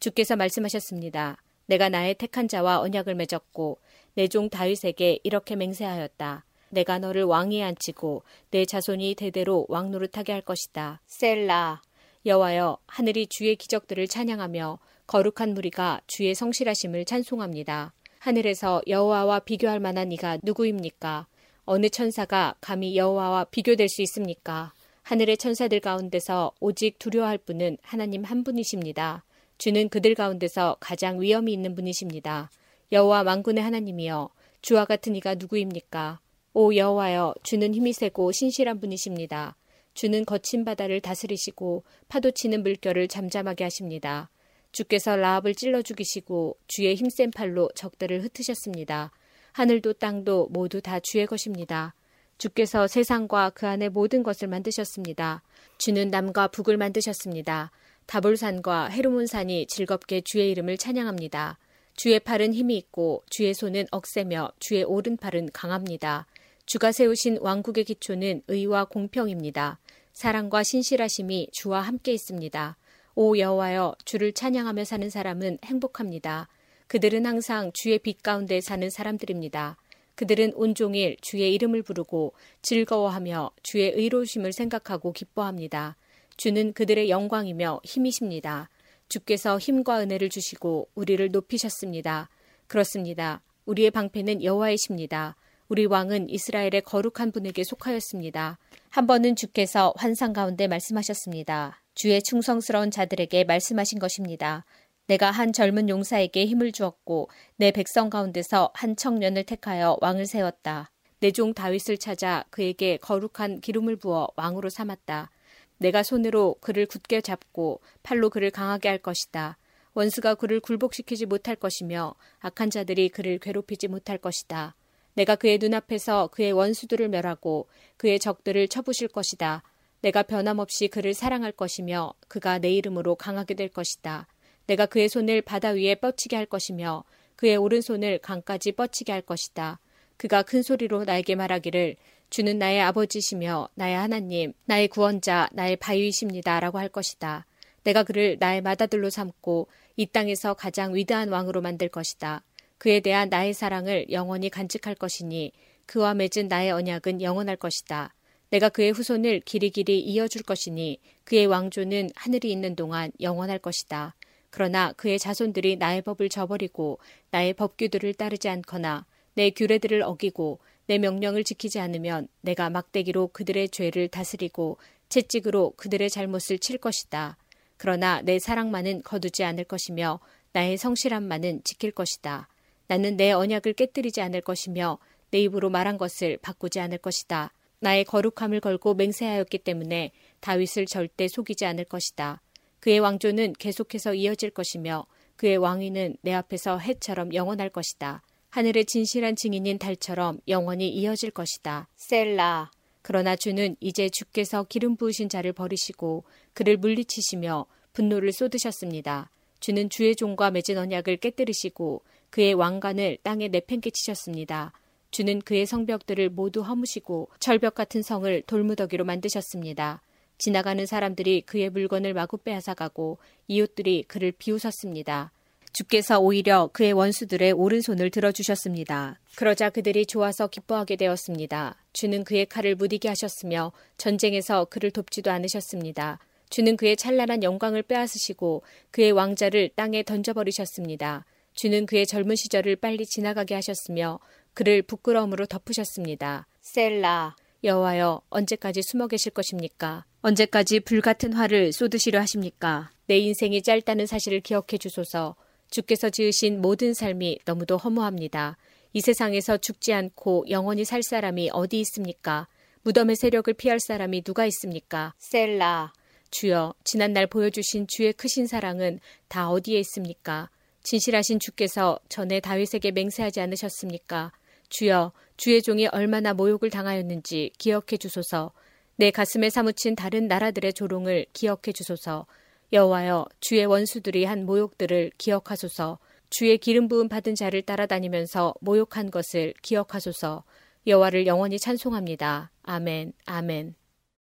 [SPEAKER 2] 주께서 말씀하셨습니다. 내가 나의 택한 자와 언약을 맺었고 내 종 다윗에게 이렇게 맹세하였다. 내가 너를 왕위에 앉히고 내 자손이 대대로 왕노릇하게 할 것이다. 셀라 여호와여 하늘이 주의 기적들을 찬양하며 거룩한 무리가 주의 성실하심을 찬송합니다. 하늘에서 여호와와 비교할 만한 이가 누구입니까? 어느 천사가 감히 여호와와 비교될 수 있습니까? 하늘의 천사들 가운데서 오직 두려워할 분은 하나님 한 분이십니다. 주는 그들 가운데서 가장 위엄이 있는 분이십니다. 여호와 만군의 하나님이여 주와 같은 이가 누구입니까? 오 여호와여 주는 힘이 세고 신실한 분이십니다. 주는 거친 바다를 다스리시고 파도 치는 물결을 잠잠하게 하십니다. 주께서 라합을 찔러 죽이시고 주의 힘센 팔로 적들을 흩으셨습니다. 하늘도 땅도 모두 다 주의 것입니다. 주께서 세상과 그 안의 모든 것을 만드셨습니다. 주는 남과 북을 만드셨습니다. 다볼산과 헤르몬산이 즐겁게 주의 이름을 찬양합니다. 주의 팔은 힘이 있고 주의 손은 억세며 주의 오른팔은 강합니다. 주가 세우신 왕국의 기초는 의와 공평입니다. 사랑과 신실하심이 주와 함께 있습니다. 오 여호와여 주를 찬양하며 사는 사람은 행복합니다. 그들은 항상 주의 빛 가운데 사는 사람들입니다. 그들은 온종일 주의 이름을 부르고 즐거워하며 주의 의로우심을 생각하고 기뻐합니다. 주는 그들의 영광이며 힘이십니다. 주께서 힘과 은혜를 주시고 우리를 높이셨습니다. 그렇습니다. 우리의 방패는 여호와이십니다. 우리 왕은 이스라엘의 거룩한 분에게 속하였습니다. 한 번은 주께서 환상 가운데 말씀하셨습니다. 주의 충성스러운 자들에게 말씀하신 것입니다. 내가 한 젊은 용사에게 힘을 주었고 내 백성 가운데서 한 청년을 택하여 왕을 세웠다. 내 종 다윗을 찾아 그에게 거룩한 기름을 부어 왕으로 삼았다. 내가 손으로 그를 굳게 잡고 팔로 그를 강하게 할 것이다. 원수가 그를 굴복시키지 못할 것이며 악한 자들이 그를 괴롭히지 못할 것이다. 내가 그의 눈앞에서 그의 원수들을 멸하고 그의 적들을 쳐부실 것이다. 내가 변함없이 그를 사랑할 것이며 그가 내 이름으로 강하게 될 것이다. 내가 그의 손을 바다 위에 뻗치게 할 것이며 그의 오른손을 강까지 뻗치게 할 것이다. 그가 큰 소리로 나에게 말하기를 주는 나의 아버지시며 나의 하나님, 나의 구원자, 나의 바위이십니다. 라고 할 것이다. 내가 그를 나의 마다들로 삼고 이 땅에서 가장 위대한 왕으로 만들 것이다. 그에 대한 나의 사랑을 영원히 간직할 것이니 그와 맺은 나의 언약은 영원할 것이다. 내가 그의 후손을 길이길이 이어줄 것이니 그의 왕조는 하늘이 있는 동안 영원할 것이다. 그러나 그의 자손들이 나의 법을 저버리고 나의 법규들을 따르지 않거나 내 규례들을 어기고 내 명령을 지키지 않으면 내가 막대기로 그들의 죄를 다스리고 채찍으로 그들의 잘못을 칠 것이다. 그러나 내 사랑만은 거두지 않을 것이며 나의 성실함만은 지킬 것이다. 나는 내 언약을 깨뜨리지 않을 것이며 내 입으로 말한 것을 바꾸지 않을 것이다. 나의 거룩함을 걸고 맹세하였기 때문에 다윗을 절대 속이지 않을 것이다. 그의 왕조는 계속해서 이어질 것이며 그의 왕위는 내 앞에서 해처럼 영원할 것이다. 하늘의 진실한 증인인 달처럼 영원히 이어질 것이다. 셀라. 그러나 주는 이제 주께서 기름 부으신 자를 버리시고 그를 물리치시며 분노를 쏟으셨습니다. 주는 주의 종과 맺은 언약을 깨뜨리시고 그의 왕관을 땅에 내팽개치셨습니다. 주는 그의 성벽들을 모두 허무시고 철벽 같은 성을 돌무더기로 만드셨습니다. 지나가는 사람들이 그의 물건을 마구 빼앗아가고 이웃들이 그를 비웃었습니다. 주께서 오히려 그의 원수들의 오른손을 들어주셨습니다. 그러자 그들이 좋아서 기뻐하게 되었습니다. 주는 그의 칼을 무디게 하셨으며 전쟁에서 그를 돕지도 않으셨습니다. 주는 그의 찬란한 영광을 빼앗으시고 그의 왕자를 땅에 던져버리셨습니다. 주는 그의 젊은 시절을 빨리 지나가게 하셨으며 그를 부끄러움으로 덮으셨습니다. 셀라 여호와여 언제까지 숨어 계실 것입니까? 언제까지 불같은 화를 쏟으시려 하십니까? 내 인생이 짧다는 사실을 기억해 주소서. 주께서 지으신 모든 삶이 너무도 허무합니다. 이 세상에서 죽지 않고 영원히 살 사람이 어디 있습니까? 무덤의 세력을 피할 사람이 누가 있습니까? 셀라. 주여, 지난날 보여주신 주의 크신 사랑은 다 어디에 있습니까? 진실하신 주께서 전에 다윗에게 맹세하지 않으셨습니까? 주여, 주의 종이 얼마나 모욕을 당하였는지 기억해 주소서. 내 가슴에 사무친 다른 나라들의 조롱을 기억해 주소서. 여호와여, 주의 원수들이 한 모욕들을 기억하소서. 주의 기름 부음 받은 자를 따라다니면서 모욕한 것을 기억하소서. 여호와를 영원히 찬송합니다. 아멘. 아멘.